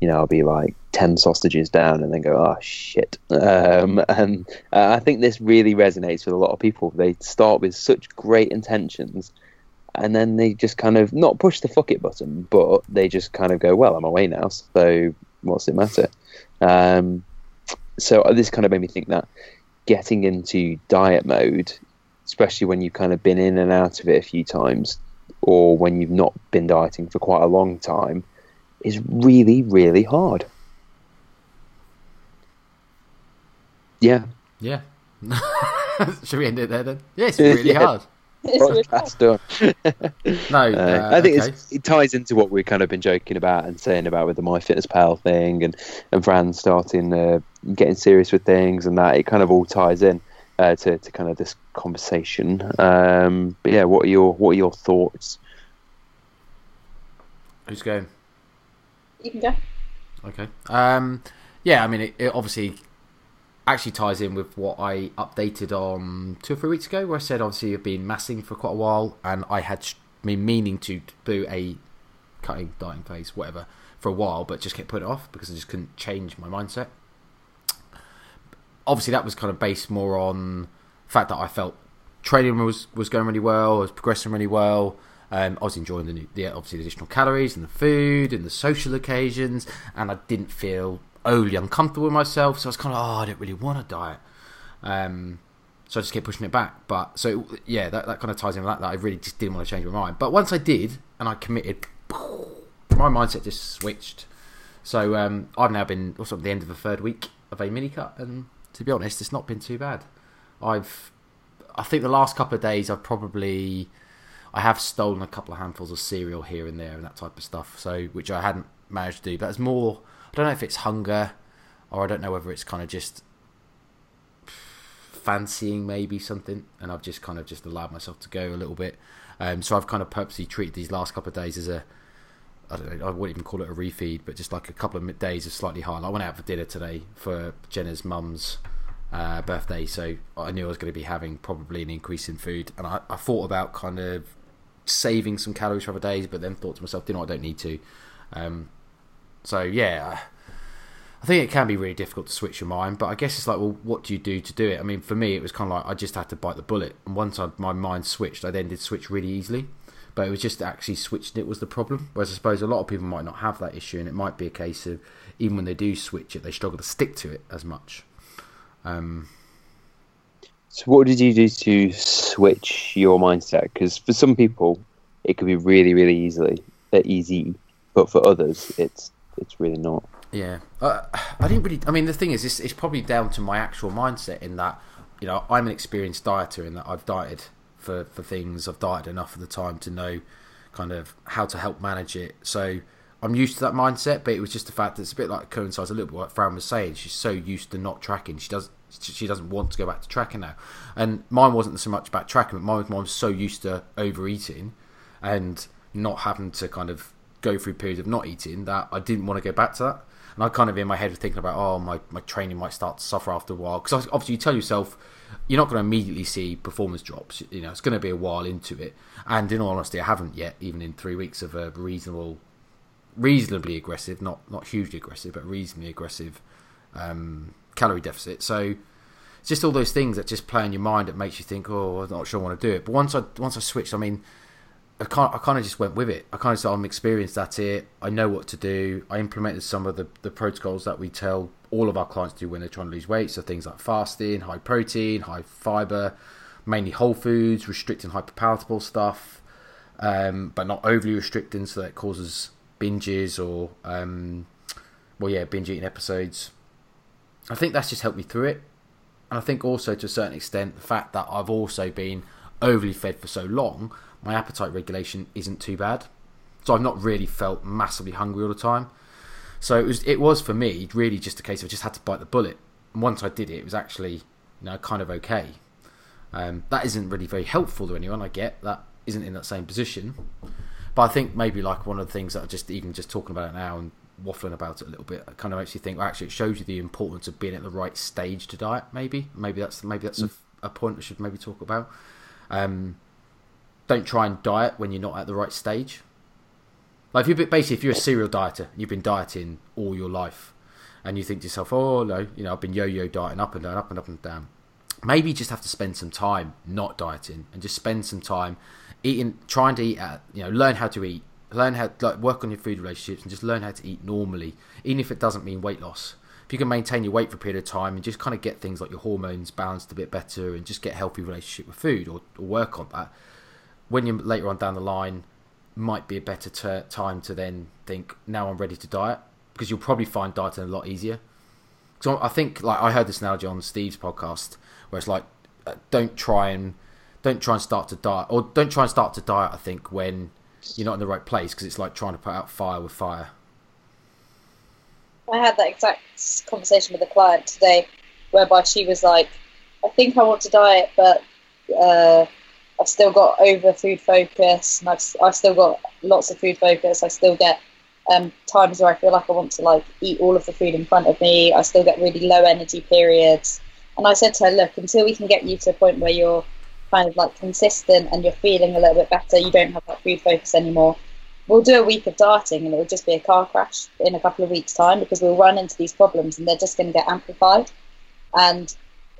Speaker 2: you know, I'll be like ten sausages down, and then go, oh shit. Um, and uh, I think this really resonates with a lot of people. They start with such great intentions, and then they just kind of not push the fuck it button, but they just kind of go, well, I'm away now, so what's it matter? Um, so this kind of made me think that getting into diet mode, especially when you've kind of been in and out of it a few times, or when you've not been dieting for quite a long time, is really, really hard. Yeah,
Speaker 3: Yeah. Should we end it there then? Yeah, it's really
Speaker 2: Yeah.
Speaker 3: hard.
Speaker 4: It's
Speaker 2: podcast done.
Speaker 3: No,
Speaker 2: Uh,
Speaker 3: uh,
Speaker 2: I think
Speaker 3: okay.
Speaker 2: it's, it ties into what we've kind of been joking about and saying about with the MyFitnessPal thing and and Fran starting uh, getting serious with things and that it kind of all ties in uh, to to kind of this conversation. Um, but yeah, what are your what are your thoughts?
Speaker 3: Who's going?
Speaker 4: You can go.
Speaker 3: Okay. Um, yeah, I mean, it, it obviously actually ties in with what I updated on two or three weeks ago, where I said obviously I've been massing for quite a while, and I had been meaning to do a cutting, dieting phase, whatever, for a while, but just kept putting it off because I just couldn't change my mindset. Obviously, that was kind of based more on the fact that I felt training was was going really well, I was progressing really well. Um, I was enjoying the, new, the obviously the additional calories and the food and the social occasions, and I didn't feel overly uncomfortable with myself. So I was kind of, oh, I don't really want to diet. Um, so I just kept pushing it back. But so yeah, that, that kind of ties in with that. That I really just didn't want to change my mind. But once I did, and I committed, my mindset just switched. So um, I've now been also at the end of the third week of a mini cut, and to be honest, it's not been too bad. I've, I think the last couple of days I've probably, I have stolen a couple of handfuls of cereal here and there and that type of stuff. So which I hadn't managed to do, but it's more. I don't know if it's hunger, or I don't know whether it's kind of just fancying maybe something, and I've just kind of just allowed myself to go a little bit. Um, so I've kind of purposely treated these last couple of days as a I don't know, I wouldn't even call it a refeed, but just like a couple of days of slightly higher. I went out for dinner today for Jenna's mum's uh, birthday, so I knew I was going to be having probably an increase in food, and I, I, thought about kind of saving some calories for other days, but then thought to myself, you know, I don't need to. Um, so yeah, I think it can be really difficult to switch your mind, but I guess it's like, well, what do you do to do it? I mean, for me, it was kind of like I just had to bite the bullet, and once I, my mind switched, I then did switch really easily but it was just actually switching it was the problem. Whereas I suppose a lot of people might not have that issue, and it might be a case of even when they do switch it, they struggle to stick to it as much. Um,
Speaker 2: so, what did you do to switch your mindset? Because for some people, it could be really, really easily uh, easy, but for others, it's it's really not.
Speaker 3: Yeah, uh, I didn't really. I mean, the thing is, it's, it's probably down to my actual mindset in that you know I'm an experienced dieter in that I've dieted for, for things. I've dieted enough of the time to know kind of how to help manage it. So I'm used to that mindset, but it was just the fact that it's a bit like coincides a little bit what Fran was saying. She's so used to not tracking. She does she doesn't want to go back to tracking now. And mine wasn't so much about tracking, but mine, was, mine was so used to overeating and not having to kind of go through periods of not eating that I didn't want to go back to that. And I kind of in my head was thinking about, oh, my, my training might start to suffer after a while. Because obviously you tell yourself you're not going to immediately see performance drops. You know, it's going to be a while into it. And in all honesty, I haven't yet, even in three weeks of a reasonable, reasonably aggressive, not not hugely aggressive, but reasonably aggressive um, calorie deficit. So it's just all those things that just play in your mind that makes you think, oh, I'm not sure I want to do it. But once I once I switched, I mean, I can't. I kind of just went with it. I kind of said I'm experienced at it. I know what to do. I implemented some of the, the protocols that we tell all of our clients to do when they're trying to lose weight. So things like fasting, high protein, high fiber, mainly whole foods, restricting hyperpalatable stuff, um, but not overly restricting so that causes binges or um, well, yeah, binge eating episodes. I think that's just helped me through it, and I think also to a certain extent the fact that I've also been overly fed for so long my appetite regulation isn't too bad. So I've not really felt massively hungry all the time. So it was it was for me really just a case of I just had to bite the bullet. And once I did it, it was actually you know kind of okay. Um, that isn't really very helpful to anyone. I get that isn't in that same position, but I think maybe like one of the things that I just even just talking about it now and waffling about it a little bit, it kind of makes you think. Well, actually, it shows you the importance of being at the right stage to diet. Maybe maybe that's maybe that's mm. a, a, point we should maybe talk about. Um, don't try and diet when you're not at the right stage. Like if you basically if you're a serial dieter, you've been dieting all your life, and you think to yourself, oh no, you know I've been yo-yo dieting up and down, up and up and down. Maybe you just have to spend some time not dieting and just spend some time eating, trying to eat at, you know, learn how to eat, learn how like work on your food relationships and just learn how to eat normally, even if it doesn't mean weight loss. If you can maintain your weight for a period of time and just kind of get things like your hormones balanced a bit better and just get a healthy relationship with food or, or work on that, when you're later on down the line, might be a better ter- time to then think, now I'm ready to diet, because you'll probably find dieting a lot easier. So I think, like I heard this analogy on Steve's podcast, where it's like, uh, don't try and don't try and start to diet, or don't try and start to diet. I think when you're not in the right place, because it's like trying to put out fire with fire.
Speaker 4: I had that exact conversation with a client today, whereby she was like, "I think I want to diet, but." Uh, I've still got over food focus, and I've, I've still got lots of food focus. I still get um, times where I feel like I want to like eat all of the food in front of me. I still get really low energy periods. And I said to her, look, until we can get you to a point where you're kind of like consistent and you're feeling a little bit better, you don't have that food focus anymore. We'll do a week of dieting and it will just be a car crash in a couple of weeks' time because we'll run into these problems and they're just going to get amplified. And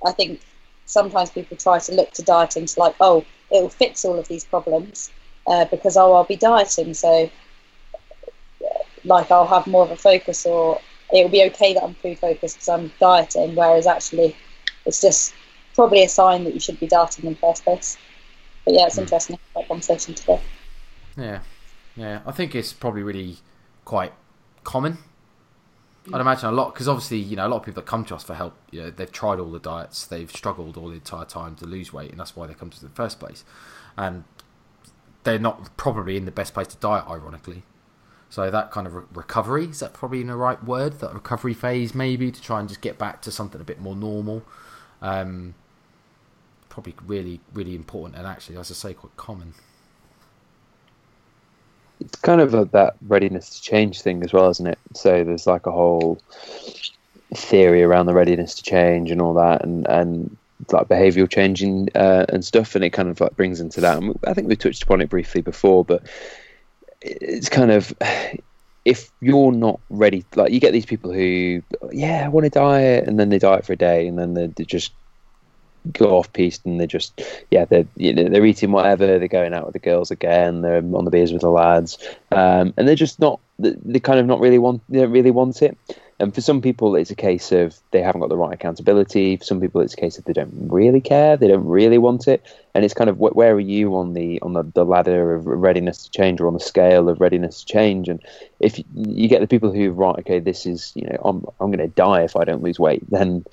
Speaker 4: I think sometimes people try to look to dieting to like, oh, it will fix all of these problems uh, because oh, I'll be dieting, so like I'll have more of a focus, or it'll be okay that I'm food focused because I'm dieting. Whereas actually, it's just probably a sign that you should be dieting in the first place. But yeah, it's
Speaker 3: Hmm.
Speaker 4: interesting that conversation today.
Speaker 3: Yeah, yeah. I think it's probably really quite common. I'd imagine a lot because obviously you know a lot of people that come to us for help, you know, they've tried all the diets, they've struggled all the entire time to lose weight, and that's why they come to us in the first place. And they're not probably in the best place to diet, ironically. So that kind of re- recovery is that probably in the right word? That recovery phase, maybe to try and just get back to something a bit more normal. Um, probably really, really important, and actually, as I say, quite common.
Speaker 2: It's kind of a, that readiness to change thing as well, isn't it? So there's like a whole theory around the readiness to change and all that, and and like behavioural changing uh, and stuff, and it kind of like brings into that. And I think we touched upon it briefly before, but it's kind of if you're not ready, like you get these people who, yeah, I want to diet, and then they diet for a day, and then they, they just go off piste and they're just yeah they're you know, they're eating whatever they're going out with the girls again they're on the beers with the lads. Um, and they're just not they kind of not really want they don't really want it. And for some people it's a case of they haven't got the right accountability. For some people it's a case of they don't really care they don't really want it. And it's kind of where are you on the on the, the ladder of readiness to change or on the scale of readiness to change? And if you get the people who right okay this is you know i'm, I'm going to die if i don't lose weight then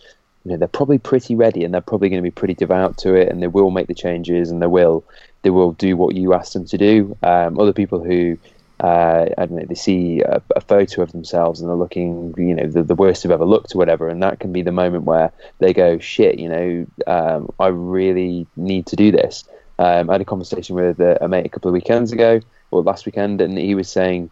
Speaker 2: you know they're probably pretty ready and they're probably going to be pretty devout to it and they will make the changes and they will they will do what you ask them to do um, other people who uh, I don't know, they see a, a photo of themselves and they're looking, you know, the, the worst they've ever looked or whatever, and that can be the moment where they go, shit, you know, um, I really need to do this. Um, I had a conversation with a, a mate a couple of weekends ago, or last weekend, and he was saying,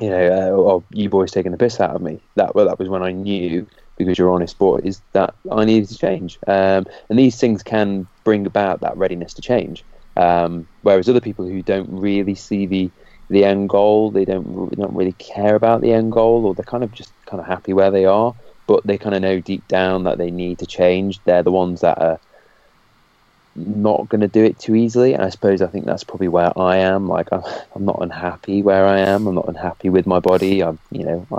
Speaker 2: you know, uh, oh, you boys taking the piss out of me. That well, that was when I knew because you're honest is that I needed to change. Um, and these things can bring about that readiness to change. Um, whereas other people who don't really see the the end goal, they don't don't really care about the end goal, or they're kind of just kind of happy where they are, but they kind of know deep down that they need to change. They're the ones that are not going to do it too easily. And I suppose I think that's probably where I am. Like I'm, I'm not unhappy where I am. I'm not unhappy with my body. I'm, you know, I,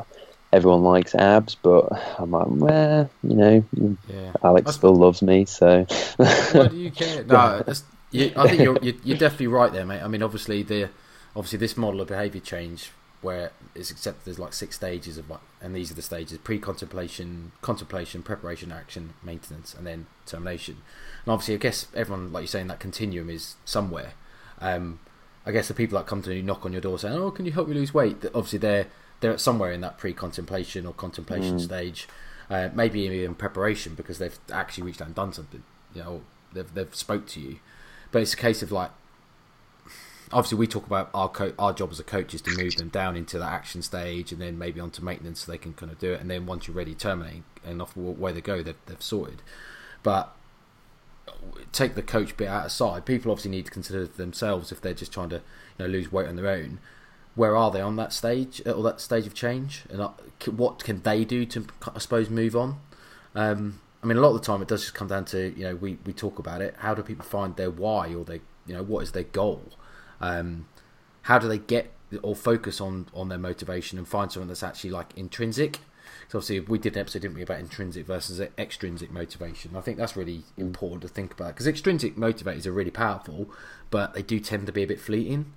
Speaker 2: everyone likes abs, but I'm like, well, you know,
Speaker 3: Yeah.
Speaker 2: Alex still loves me, so.
Speaker 3: Why do you care? No, that's, you, I think you're, you're you're definitely right there, mate. I mean, obviously the obviously this model of behaviour change where it's accepted there's like six stages of like, and these are the stages: pre-contemplation, contemplation, preparation, action, maintenance, and then termination. And obviously, I guess everyone, like you're saying, that continuum is somewhere. Um, I guess the people that come to you knock on your door saying, "Oh, can you help me lose weight?" That obviously they're they're somewhere in that pre-contemplation or contemplation stage, uh, maybe even preparation because they've actually reached out and done something. You know, they've they've spoke to you, but it's a case of like obviously we talk about our co- our job as a coach is to move them down into that action stage and then maybe onto maintenance so they can kind of do it. And then once you're ready terminate and off where they go they've, they've sorted. But take the coach bit out aside people obviously need to consider themselves if they're just trying to you know lose weight on their own where are they on that stage or that stage of change? And uh, what can they do to I suppose move on? Um, I mean a lot of the time it does just come down to you know we, we talk about it. How do people find their why or their you know what is their goal? Um, how do they get or focus on on their motivation and find something that's actually like intrinsic? So obviously we did an episode didn't we about intrinsic versus extrinsic motivation. I think that's really important to think about because extrinsic motivators are really powerful but they do tend to be a bit fleeting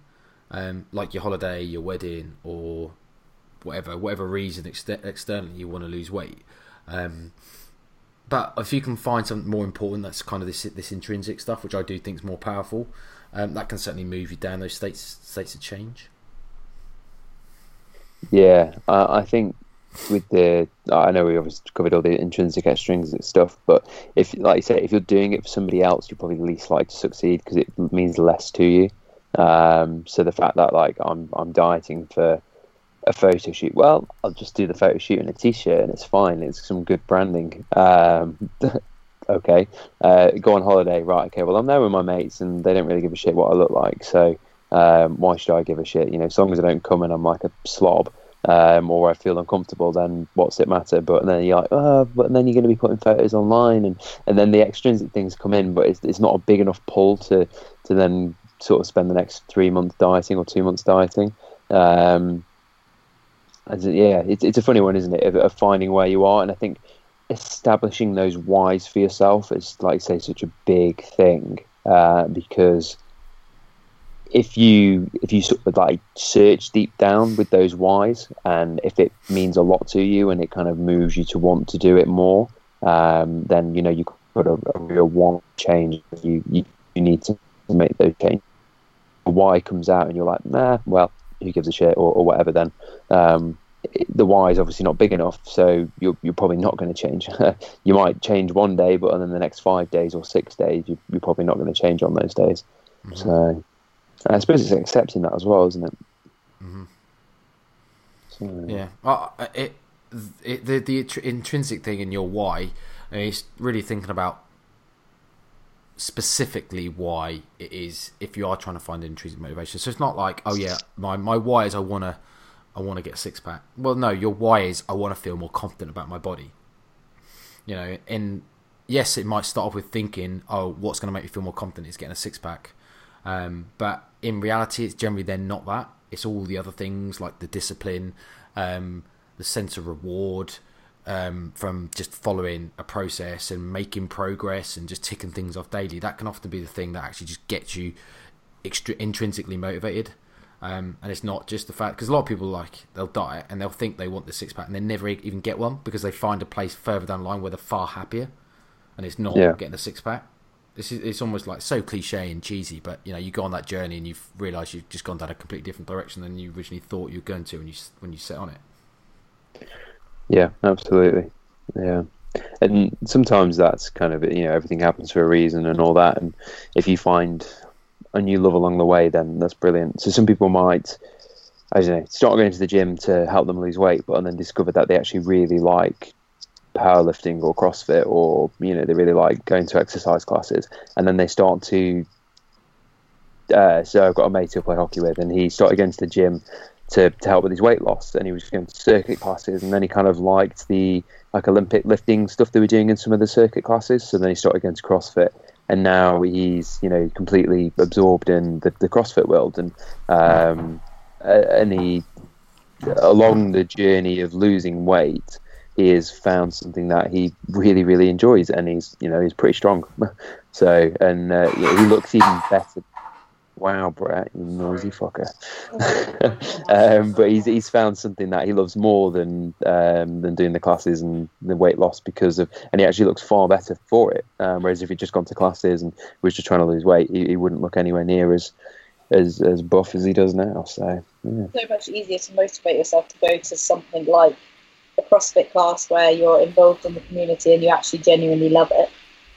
Speaker 3: um, like your holiday your wedding or whatever whatever reason ex- externally you want to lose weight um, but if you can find something more important that's kind of this this intrinsic stuff which i do think is more powerful um, that can certainly move you down those states states of change.
Speaker 2: Yeah, I, I think with the I know we obviously covered all the intrinsic extrinsic stuff, but if like you say, if you're doing it for somebody else, you're probably least likely to succeed because it means less to you. Um, so the fact that like I'm I'm dieting for a photo shoot, well, I'll just do the photo shoot in a t-shirt and it's fine. It's some good branding. Um, okay, uh, go on holiday, right? Okay, well I'm there with my mates and they don't really give a shit what I look like, so um, why should I give a shit? You know, as long as I don't come and I'm like a slob um, or I feel uncomfortable, then what's it matter? But then you're like, oh, but then you're going to be putting photos online, and, and then the extrinsic things come in, but it's, it's not a big enough pull to to then sort of spend the next three months dieting or two months dieting. Um, yeah, it's it's a funny one, isn't it, of, of finding where you are, and I think establishing those whys for yourself is, like you say, such a big thing uh, because if you if you sort of like search deep down with those whys, and if it means a lot to you and it kind of moves you to want to do it more, um, then you know you put a, a real want change. You, you you need to make those changes. Why comes out and you're like, nah, well, who gives a shit or, or whatever. Then um, the why is obviously not big enough, so you're, you're probably not going to change. you might change one day, but then the next five days or six days, you, are probably not going to change on those days. Mm-hmm. So I suppose it's accepting that as well, isn't it?
Speaker 3: Mm-hmm. So, yeah, uh, it, it, the the intrinsic thing in your why is really thinking about specifically why it is if you are trying to find intrinsic motivation. So it's not like, oh yeah, my my why is I wanna I wanna get a six pack. Well, no, your why is I want to feel more confident about my body. You know, and yes, it might start off with thinking, oh, what's to make me feel more confident is getting a six pack. Um, but in reality, it's generally then not that. It's all the other things like the discipline, um, the sense of reward, um, from just following a process and making progress and just ticking things off daily. That can often be the thing that actually just gets you extra intrinsically motivated. Um, and it's not just the fact because a lot of people like they'll diet and they'll think they want the six pack and they never even get one because they find a place further down the line where they're far happier, and it's not yeah. getting a six pack. This is it's almost like so cliche and cheesy, but you know you go on that journey and you've realised you've just gone down a completely different direction than you originally thought you were going to when you when you set on it.
Speaker 2: Yeah, absolutely. Yeah. And sometimes that's kind of you know everything happens for a reason and all that. And if you find a new love along the way, then that's brilliant. So some people might, I don't know, start going to the gym to help them lose weight, but then discover that they actually really like powerlifting or CrossFit, or you know they really like going to exercise classes, and then they start to. Uh, so I've got a mate to play hockey with, and he started going to the gym to, to help with his weight loss. And he was going to circuit classes, and then he kind of liked the like Olympic lifting stuff they were doing in some of the circuit classes. So then he started going to CrossFit, and now he's you know completely absorbed in the, the CrossFit world, and um, and he along the journey of losing weight. He has found something that he really, really enjoys, and he's, you know, he's pretty strong. so, and uh, he looks even better Wow, Brett, you noisy fucker. um, but he's he's found something that he loves more than um, than doing the classes and the weight loss because of, and he actually looks far better for it. Um, whereas if he'd just gone to classes and was just trying to lose weight, he, he wouldn't look anywhere near as as as buff as he does now. So
Speaker 4: yeah. so much easier to motivate yourself to go to something like a CrossFit class where you're involved in the community and you actually genuinely love it.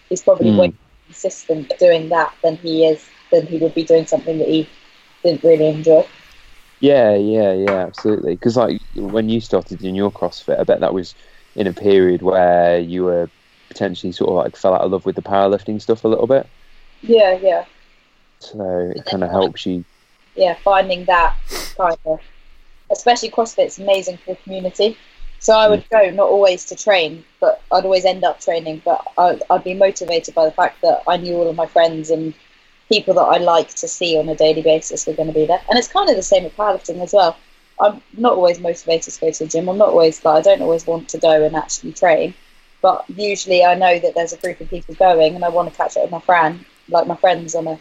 Speaker 4: He's probably mm. way more consistent doing that than he is then he would be doing something that he didn't really enjoy.
Speaker 2: Yeah, yeah, yeah, absolutely. Because like when you started doing your CrossFit, I bet that was in a period where you were potentially sort of like fell out of love with the powerlifting stuff a little bit.
Speaker 4: Yeah, yeah.
Speaker 2: So it kind of helps you.
Speaker 4: Yeah, finding that kind of, especially CrossFit's amazing for the community. So I would go not always to train, but I'd always end up training. But I'd, I'd be motivated by the fact that I knew all of my friends and people that I like to see on a daily basis are going to be there. And it's kind of the same with powerlifting as well. I'm not always motivated to go to the gym. I'm not always like I don't always want to go and actually train, but usually I know that there's a group of people going, and I want to catch up with my friend, like my friends, on a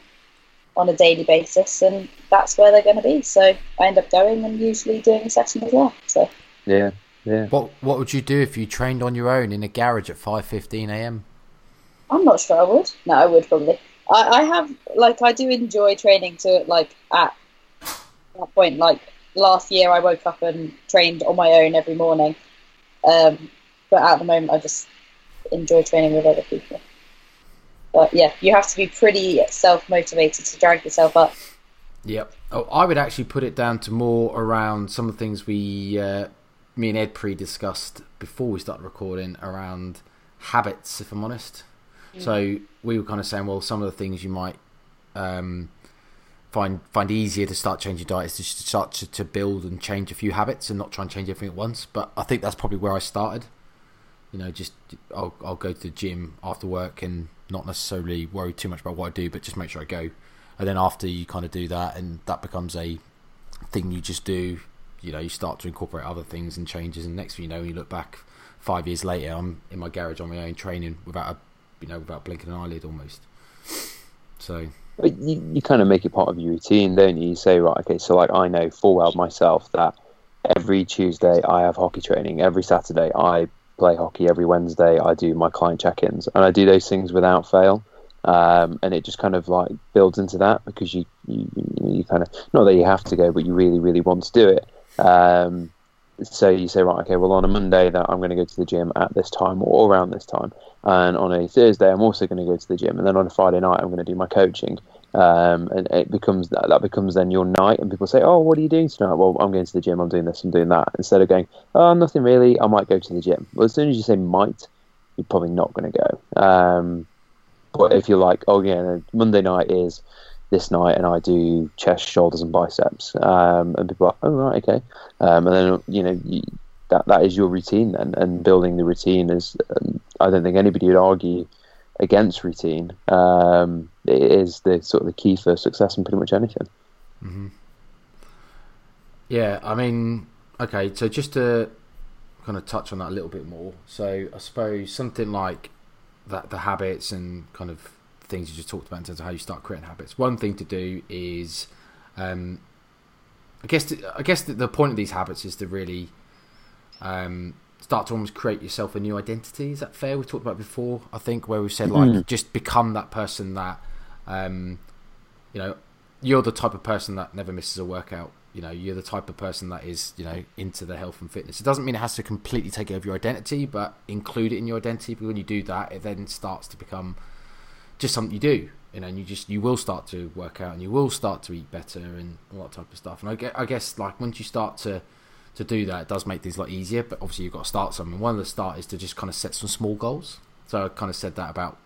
Speaker 4: on a daily basis, and that's where they're going to be. So I end up going and usually doing a session as well. So
Speaker 2: yeah, yeah.
Speaker 3: What What would you do if you trained on your own in a garage at five fifteen a.m.?
Speaker 4: I'm not sure I would. No, I would probably. I, I have like I do enjoy training to like at that point. Like last year, I woke up and trained on my own every morning. Um, but at the moment, I just enjoy training with other people. But yeah, you have to be pretty self motivated to drag yourself up.
Speaker 3: Yep. Oh, I would actually put it down to more around some of the things we, uh, me and Ed pre discussed before we started recording around habits, if I'm honest. So we were kind of saying, well, some of the things you might um, find find easier to start changing diets is to start to, to, build and change a few habits and not try and change everything at once. But I think that's probably where I started. You know, just I'll I'll go to the gym after work and not necessarily worry too much about what I do, but just make sure I go. And then after you kind of do that, and that becomes a thing you just do you know you start to incorporate other things and changes, and next thing you know, when you look back five years later, I'm in my garage on my own training without a you know without blinking an eyelid almost. So
Speaker 2: But you, you kind of make it part of your routine, don't you? You say, right, okay, so like I know full well myself that every Tuesday I have hockey training, every Saturday I play hockey, every Wednesday I do my client check-ins, and I do those things without fail. Um, and it just kind of like builds into that because you, you you kind of not that you have to go, but you really really want to do it. Um, so you say right, okay, well on a Monday that I'm going to go to the gym at this time or around this time, and on a Thursday I'm also going to go to the gym, and then on a Friday night I'm going to do my coaching. Um, and it becomes that, that becomes then your night, and people say, "Oh, what are you doing tonight?" Well, I'm going to the gym. I'm doing this. I'm doing that. Instead of going, "Oh, nothing really. I might go to the gym." Well, as soon as you say "might," you're probably not going to go. Um, but if you're like, "Oh yeah, Monday night is this night, and I do chest, shoulders, and biceps," um, and people are, "Oh right, okay," um, and then you know you, that that is your routine then, and building the routine is. Um, I don't think anybody would argue against routine. Um, it is the sort of the key for success in pretty much anything.
Speaker 3: Mm-hmm. Yeah, I mean, okay, so just to kind of touch on that a little bit more. So I suppose something like that, the habits and kind of things you just talked about in terms of how you start creating habits. One thing to do is, um, I guess, I guess the, the point of these habits is to really um, start to almost create yourself a new identity. Is that fair? We talked about before, I think, where we said like
Speaker 2: Mm.
Speaker 3: just become that person that, um, you know, you're the type of person that never misses a workout. You know, you're the type of person that is, you know, into the health and fitness. It doesn't mean it has to completely take over your identity, but include it in your identity. Because when you do that, it then starts to become just something you do. You know, and you just you will start to work out, and you will start to eat better, and all that type of stuff. And I guess, I guess like once you start to to do that, it does make things a lot easier. But obviously, you've got to start something. One of the start is to just kind of set some small goals. So I kind of said that about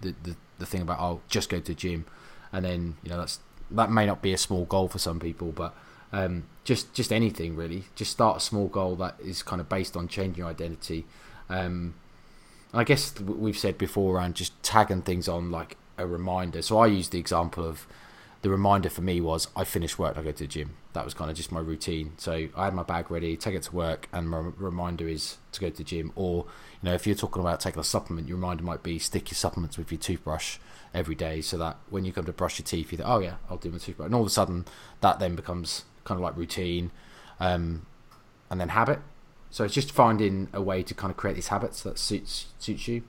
Speaker 3: the the, the thing about I'll just go to the gym, and then you know that's that may not be a small goal for some people, but um, just just anything really. Just start a small goal that is kind of based on changing your identity. Um, I guess we've said before around just tagging things on like a reminder. So I used the example of the reminder for me was I finish work, I go to the gym. That was kind of just my routine. So I had my bag ready, take it to work, and my reminder is to go to the gym. Or you know, if you're talking about taking a supplement, your reminder might be stick your supplements with your toothbrush every day, so that when you come to brush your teeth, you think, oh yeah, I'll do my toothbrush, and all of a sudden that then becomes kind of like routine, um, and then habit. So it's just finding a way to kind of create these habits that suits suits you.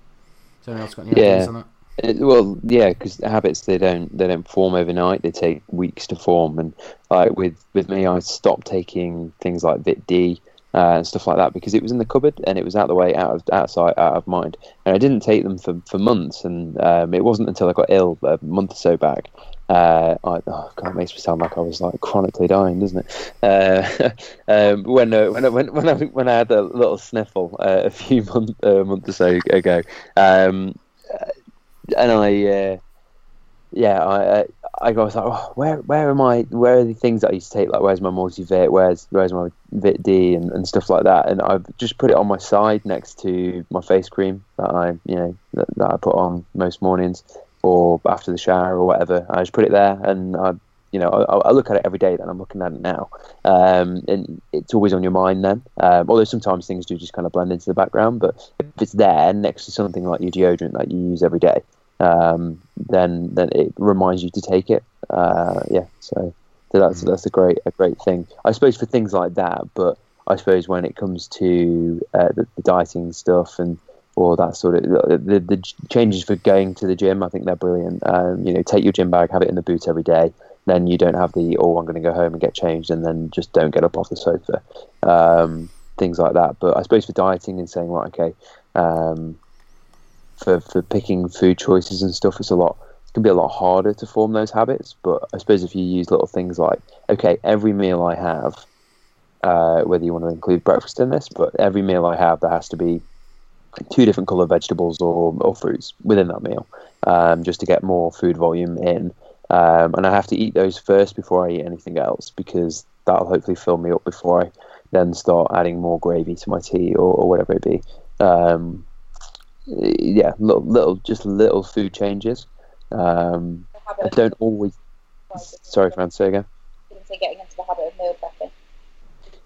Speaker 3: Has anyone else got any
Speaker 2: Yeah.
Speaker 3: ideas on that?
Speaker 2: It, well, yeah, because habits they don't they don't form overnight. They take weeks to form, and like with with me, I stopped taking things like Vit D uh, and stuff like that because it was in the cupboard and it was out of the way, out of out of sight, out of mind, and I didn't take them for for months. And um, it wasn't until I got ill a month or so back. Uh, I, oh God, it makes me sound like I was like chronically dying, doesn't it? Uh, um, when, uh, when I when when I when I had a little sniffle uh, a few uh, month or so ago, um, and I, uh, yeah, I, I, I was like, oh, where, where am I? Where are the things that I used to take? Like, where's my multivit? Where's, where's my Vit D and, and stuff like that? And I've just put it on my side next to my face cream that I, you know, that, that I put on most mornings or after the shower or whatever. I just put it there, and I, you know, I, I look at it every day. Then I'm looking at it now, um, and it's always on your mind. Then, um, although sometimes things do just kind of blend into the background, but if it's there next to something like your deodorant that you use every day, um, then then it reminds you to take it. Uh, yeah, so, so that's that's a great a great thing. I suppose for things like that, but I suppose when it comes to uh, the, the dieting stuff and or that sort of the, the changes for going to the gym, I think they're brilliant. Um, you know, take your gym bag, have it in the boot every day. Then you don't have the oh, I'm going to go home and get changed, and then just don't get up off the sofa. Um, things like that. But I suppose for dieting and saying, right, okay, um, for for picking food choices and stuff, it's a lot. It can be a lot harder to form those habits. But I suppose if you use little things like, okay, every meal I have, uh, whether you want to include breakfast in this, but every meal I have, there has to be two different color vegetables or, or fruits within that meal, um, just to get more food volume in. Um, and I have to eat those first before I eat anything else because that'll hopefully fill me up before I then start adding more gravy to my tea or, or whatever it be. Um, yeah, little, little, just little food changes. Um, I don't always. Sorry, Fran, say again.
Speaker 4: Getting into the habit of meal.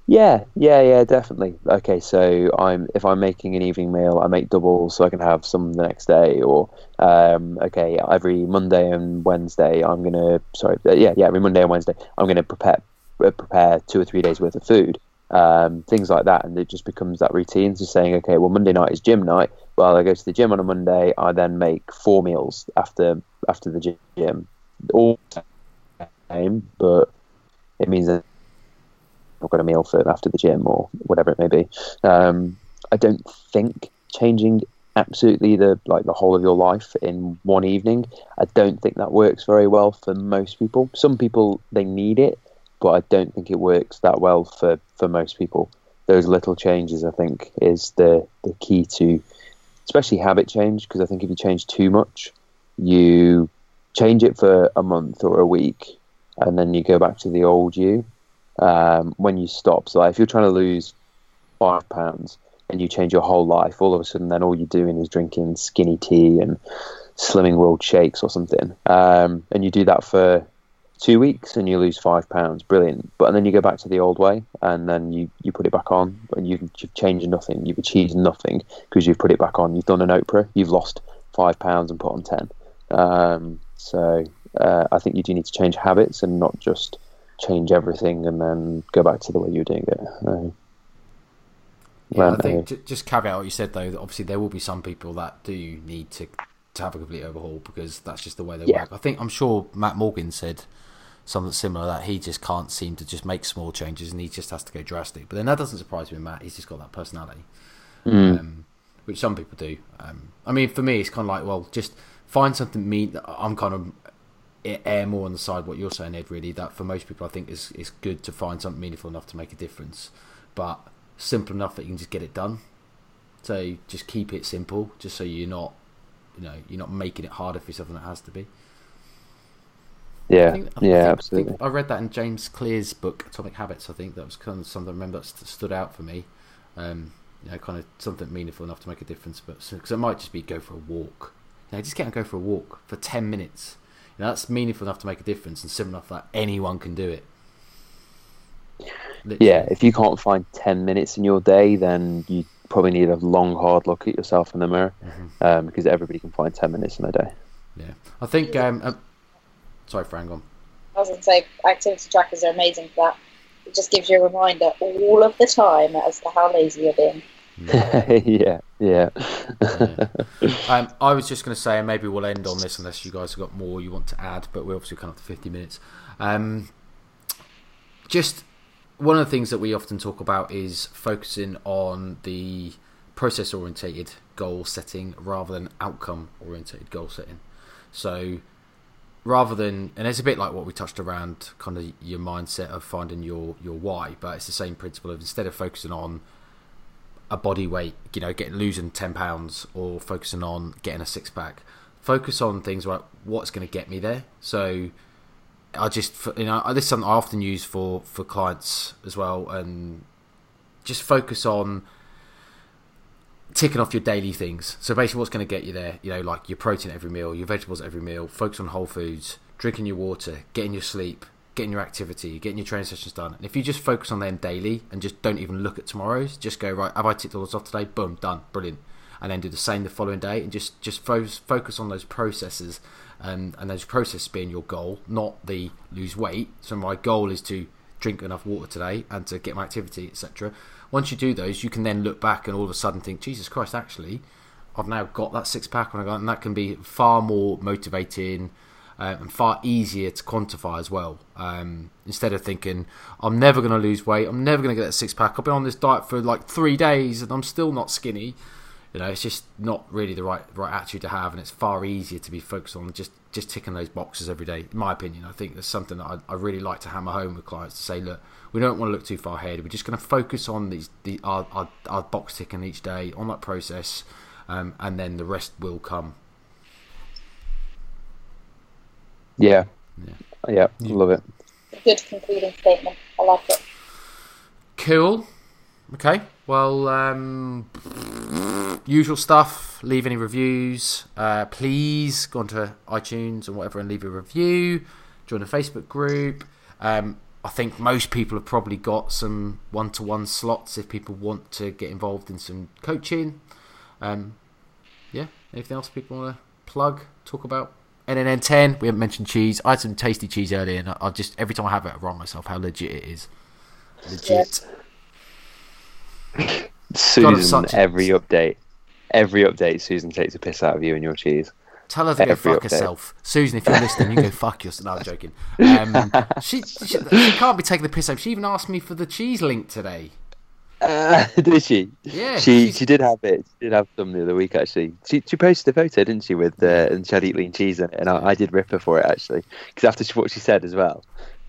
Speaker 2: Yeah, yeah, yeah, definitely. Okay, so I'm if I'm making an evening meal, I make doubles so I can have some the next day. Or um, okay, every Monday and Wednesday, I'm gonna sorry, yeah, yeah, every Monday and Wednesday, I'm gonna prepare uh, prepare two or three days worth of food. Um, things like that, and it just becomes that routine. So saying, okay, well, Monday night is gym night. Well, I go to the gym on a Monday. I then make four meals after after the gym, all same, but it means that I've got a meal for after the gym or whatever it may be. Um, I don't think changing absolutely the like the whole of your life in one evening. I don't think that works very well for most people. Some people they need it, but I don't think it works that well for for most people. Those little changes, I think, is the the key to, especially habit change. Because I think if you change too much, you change it for a month or a week, and then you go back to the old you um, when you stop. So, like, if you're trying to lose five pounds and you change your whole life, all of a sudden, then all you're doing is drinking skinny tea and slimming world shakes or something, um, and you do that for two weeks and you lose five pounds, brilliant. But then you go back to the old way, and then you, you put it back on, and you've, you've changed nothing, you've achieved nothing because you've put it back on. You've done an Oprah, you've lost five pounds and put on ten. Um, so uh, I think you do need to change habits and not just change everything and then go back to the way you're doing it. Uh,
Speaker 3: Yeah, I think just caveat what you said though. That obviously, there will be some people that do need to to have a complete overhaul because that's just the way they
Speaker 2: Yeah.
Speaker 3: work. I think I'm sure Matt Morgan said something similar that he just can't seem to just make small changes and he just has to go drastic. But then that doesn't surprise me, Matt. He's just got that personality,
Speaker 2: Mm.
Speaker 3: um, which some people do. Um, I mean, for me, it's kind of like well, just find something me. That I'm kind of air more on the side what you're saying, Ed. Really, that for most people, I think is is good to find something meaningful enough to make a difference, but simple enough that you can just get it done. So just keep it simple, just so you're not, you know, you're not making it harder for yourself than it has to be.
Speaker 2: yeah,
Speaker 3: I think, I
Speaker 2: yeah,
Speaker 3: think-
Speaker 2: absolutely.
Speaker 3: I, think I read that in James Clear's book Atomic Habits. I think that was kind of something I remember that st- stood out for me. Um, you know, kind of something meaningful enough to make a difference. But because it might just be go for a walk. You know, just get and go for a walk for ten minutes. You know, that's meaningful enough to make a difference and simple enough that anyone can do it. Literally.
Speaker 2: Yeah, if you can't find 10 minutes in your day, then you probably need a long, hard look at yourself in the mirror
Speaker 3: Mm-hmm.
Speaker 2: um, because everybody can find 10 minutes in a day.
Speaker 3: Yeah, I think. Um, um, sorry, Frank. On.
Speaker 4: I was going to say, activity trackers are amazing for that. It just gives you a reminder all of the time as to how lazy you're being.
Speaker 2: yeah, yeah.
Speaker 3: Um, I was just going to say, and maybe we'll end on this unless you guys have got more you want to add, but we're obviously kind of to 50 minutes. Um, just one of the things that we often talk about is focusing on the process orientated goal setting rather than outcome orientated goal setting. So rather than and it's a bit like what we touched around kind of your mindset of finding your your why but it's the same principle of instead of focusing on a body weight you know getting losing 10 pounds or focusing on getting a six pack focus on things like what's going to get me there so i just you know this is something i often use for for clients as well and just focus on ticking off your daily things. So basically, what's going to get you there? You know, like your protein every meal, your vegetables every meal. Focus on whole foods, drinking your water, getting your sleep, getting your activity, getting your training sessions done. And if you just focus on them daily and just don't even look at tomorrow's, just go right. Have I ticked all those off today? Boom, done, brilliant. And then do the same the following day, and just just fo- focus on those processes, and and those processes being your goal, not the lose weight. So my goal is to drink enough water today and to get my activity, etc. Once you do those, you can then look back and all of a sudden think, Jesus Christ, actually, I've now got that six pack, and that can be far more motivating uh, and far easier to quantify as well. Um, instead of thinking, I'm never going to lose weight, I'm never going to get a six pack. I've been on this diet for like three days and I'm still not skinny. You know, it's just not really the right right attitude to have, and it's far easier to be focused on just just ticking those boxes every day. In my opinion, I think that's something that I, I really like to hammer home with clients to say, look, we don't want to look too far ahead. We're just going to focus on these the our, our, our box ticking each day on that process, um, and then the rest will come.
Speaker 2: Yeah.
Speaker 3: Yeah.
Speaker 2: Yeah. Love it.
Speaker 4: Good concluding statement. I like it.
Speaker 3: Cool. Okay. Well, um, usual stuff. Leave any reviews. Uh, please go onto iTunes and whatever and leave a review. Join the Facebook group. Um, I think most people have probably got some one-to-one slots if people want to get involved in some coaching. Um, yeah, anything else people want to plug, talk about? NNN ten. We haven't mentioned cheese. I had some tasty cheese earlier, and I, I just every time I have it, I remind myself how legit it is. Legit.
Speaker 2: Susan,
Speaker 3: such a-
Speaker 2: every update, every update, Susan takes a piss out of you and your cheese.
Speaker 3: Tell her to go fuck
Speaker 2: update.
Speaker 3: herself, Susan. If you're listening, you go fuck yourself. No, I'm joking. Um, she, she she can't be taking the piss out. She even asked me for the cheese link today.
Speaker 2: Uh, did she?
Speaker 3: Yeah,
Speaker 2: she
Speaker 3: she's-
Speaker 2: she did have it. She did have some the other week actually. She she posted a photo, didn't she, with uh, and she had eat lean cheese in it, and I, I did rip her for it actually because after she, what she said as well.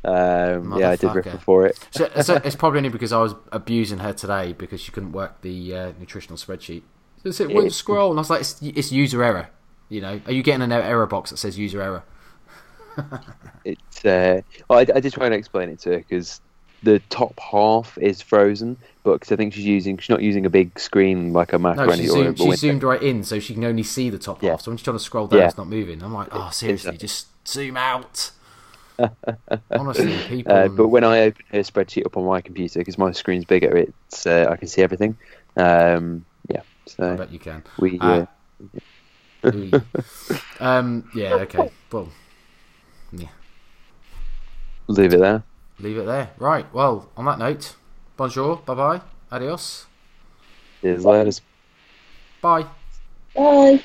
Speaker 2: Um, yeah, I did rip her for it.
Speaker 3: So, so it's probably only because I was abusing her today because she couldn't work the uh, nutritional spreadsheet. So it wouldn't scroll, and I was like, it's, it's user error. You know, are you getting an error box that says user error?
Speaker 2: It's uh, well, I, I did try and explain it to her because the top half is frozen, but 'cause I think she's using she's not using a big screen like a Mac
Speaker 3: No,
Speaker 2: or
Speaker 3: she
Speaker 2: any or a
Speaker 3: she zoomed right in, so she can only see the top
Speaker 2: Yeah.
Speaker 3: half. So when she's trying to scroll down,
Speaker 2: Yeah.
Speaker 3: it's not moving. I'm like, oh, seriously,
Speaker 2: Exactly.
Speaker 3: just zoom out. Honestly, people.
Speaker 2: Uh, but when I open her spreadsheet up on my computer, because my screen's bigger, it's uh, I can see everything. Um, yeah,
Speaker 3: I bet you can.
Speaker 2: we
Speaker 3: Uh,
Speaker 2: uh,
Speaker 3: Ooh. um, yeah, okay. Well, yeah.
Speaker 2: leave it there.
Speaker 3: Leave it there. Right. Well, on that note, bonjour, bye bye, adios,
Speaker 2: Cheers, lads.
Speaker 3: bye.
Speaker 4: Bye.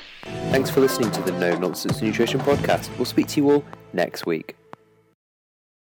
Speaker 2: Thanks for listening to the No Nonsense Nutrition Podcast. We'll speak to you all next week.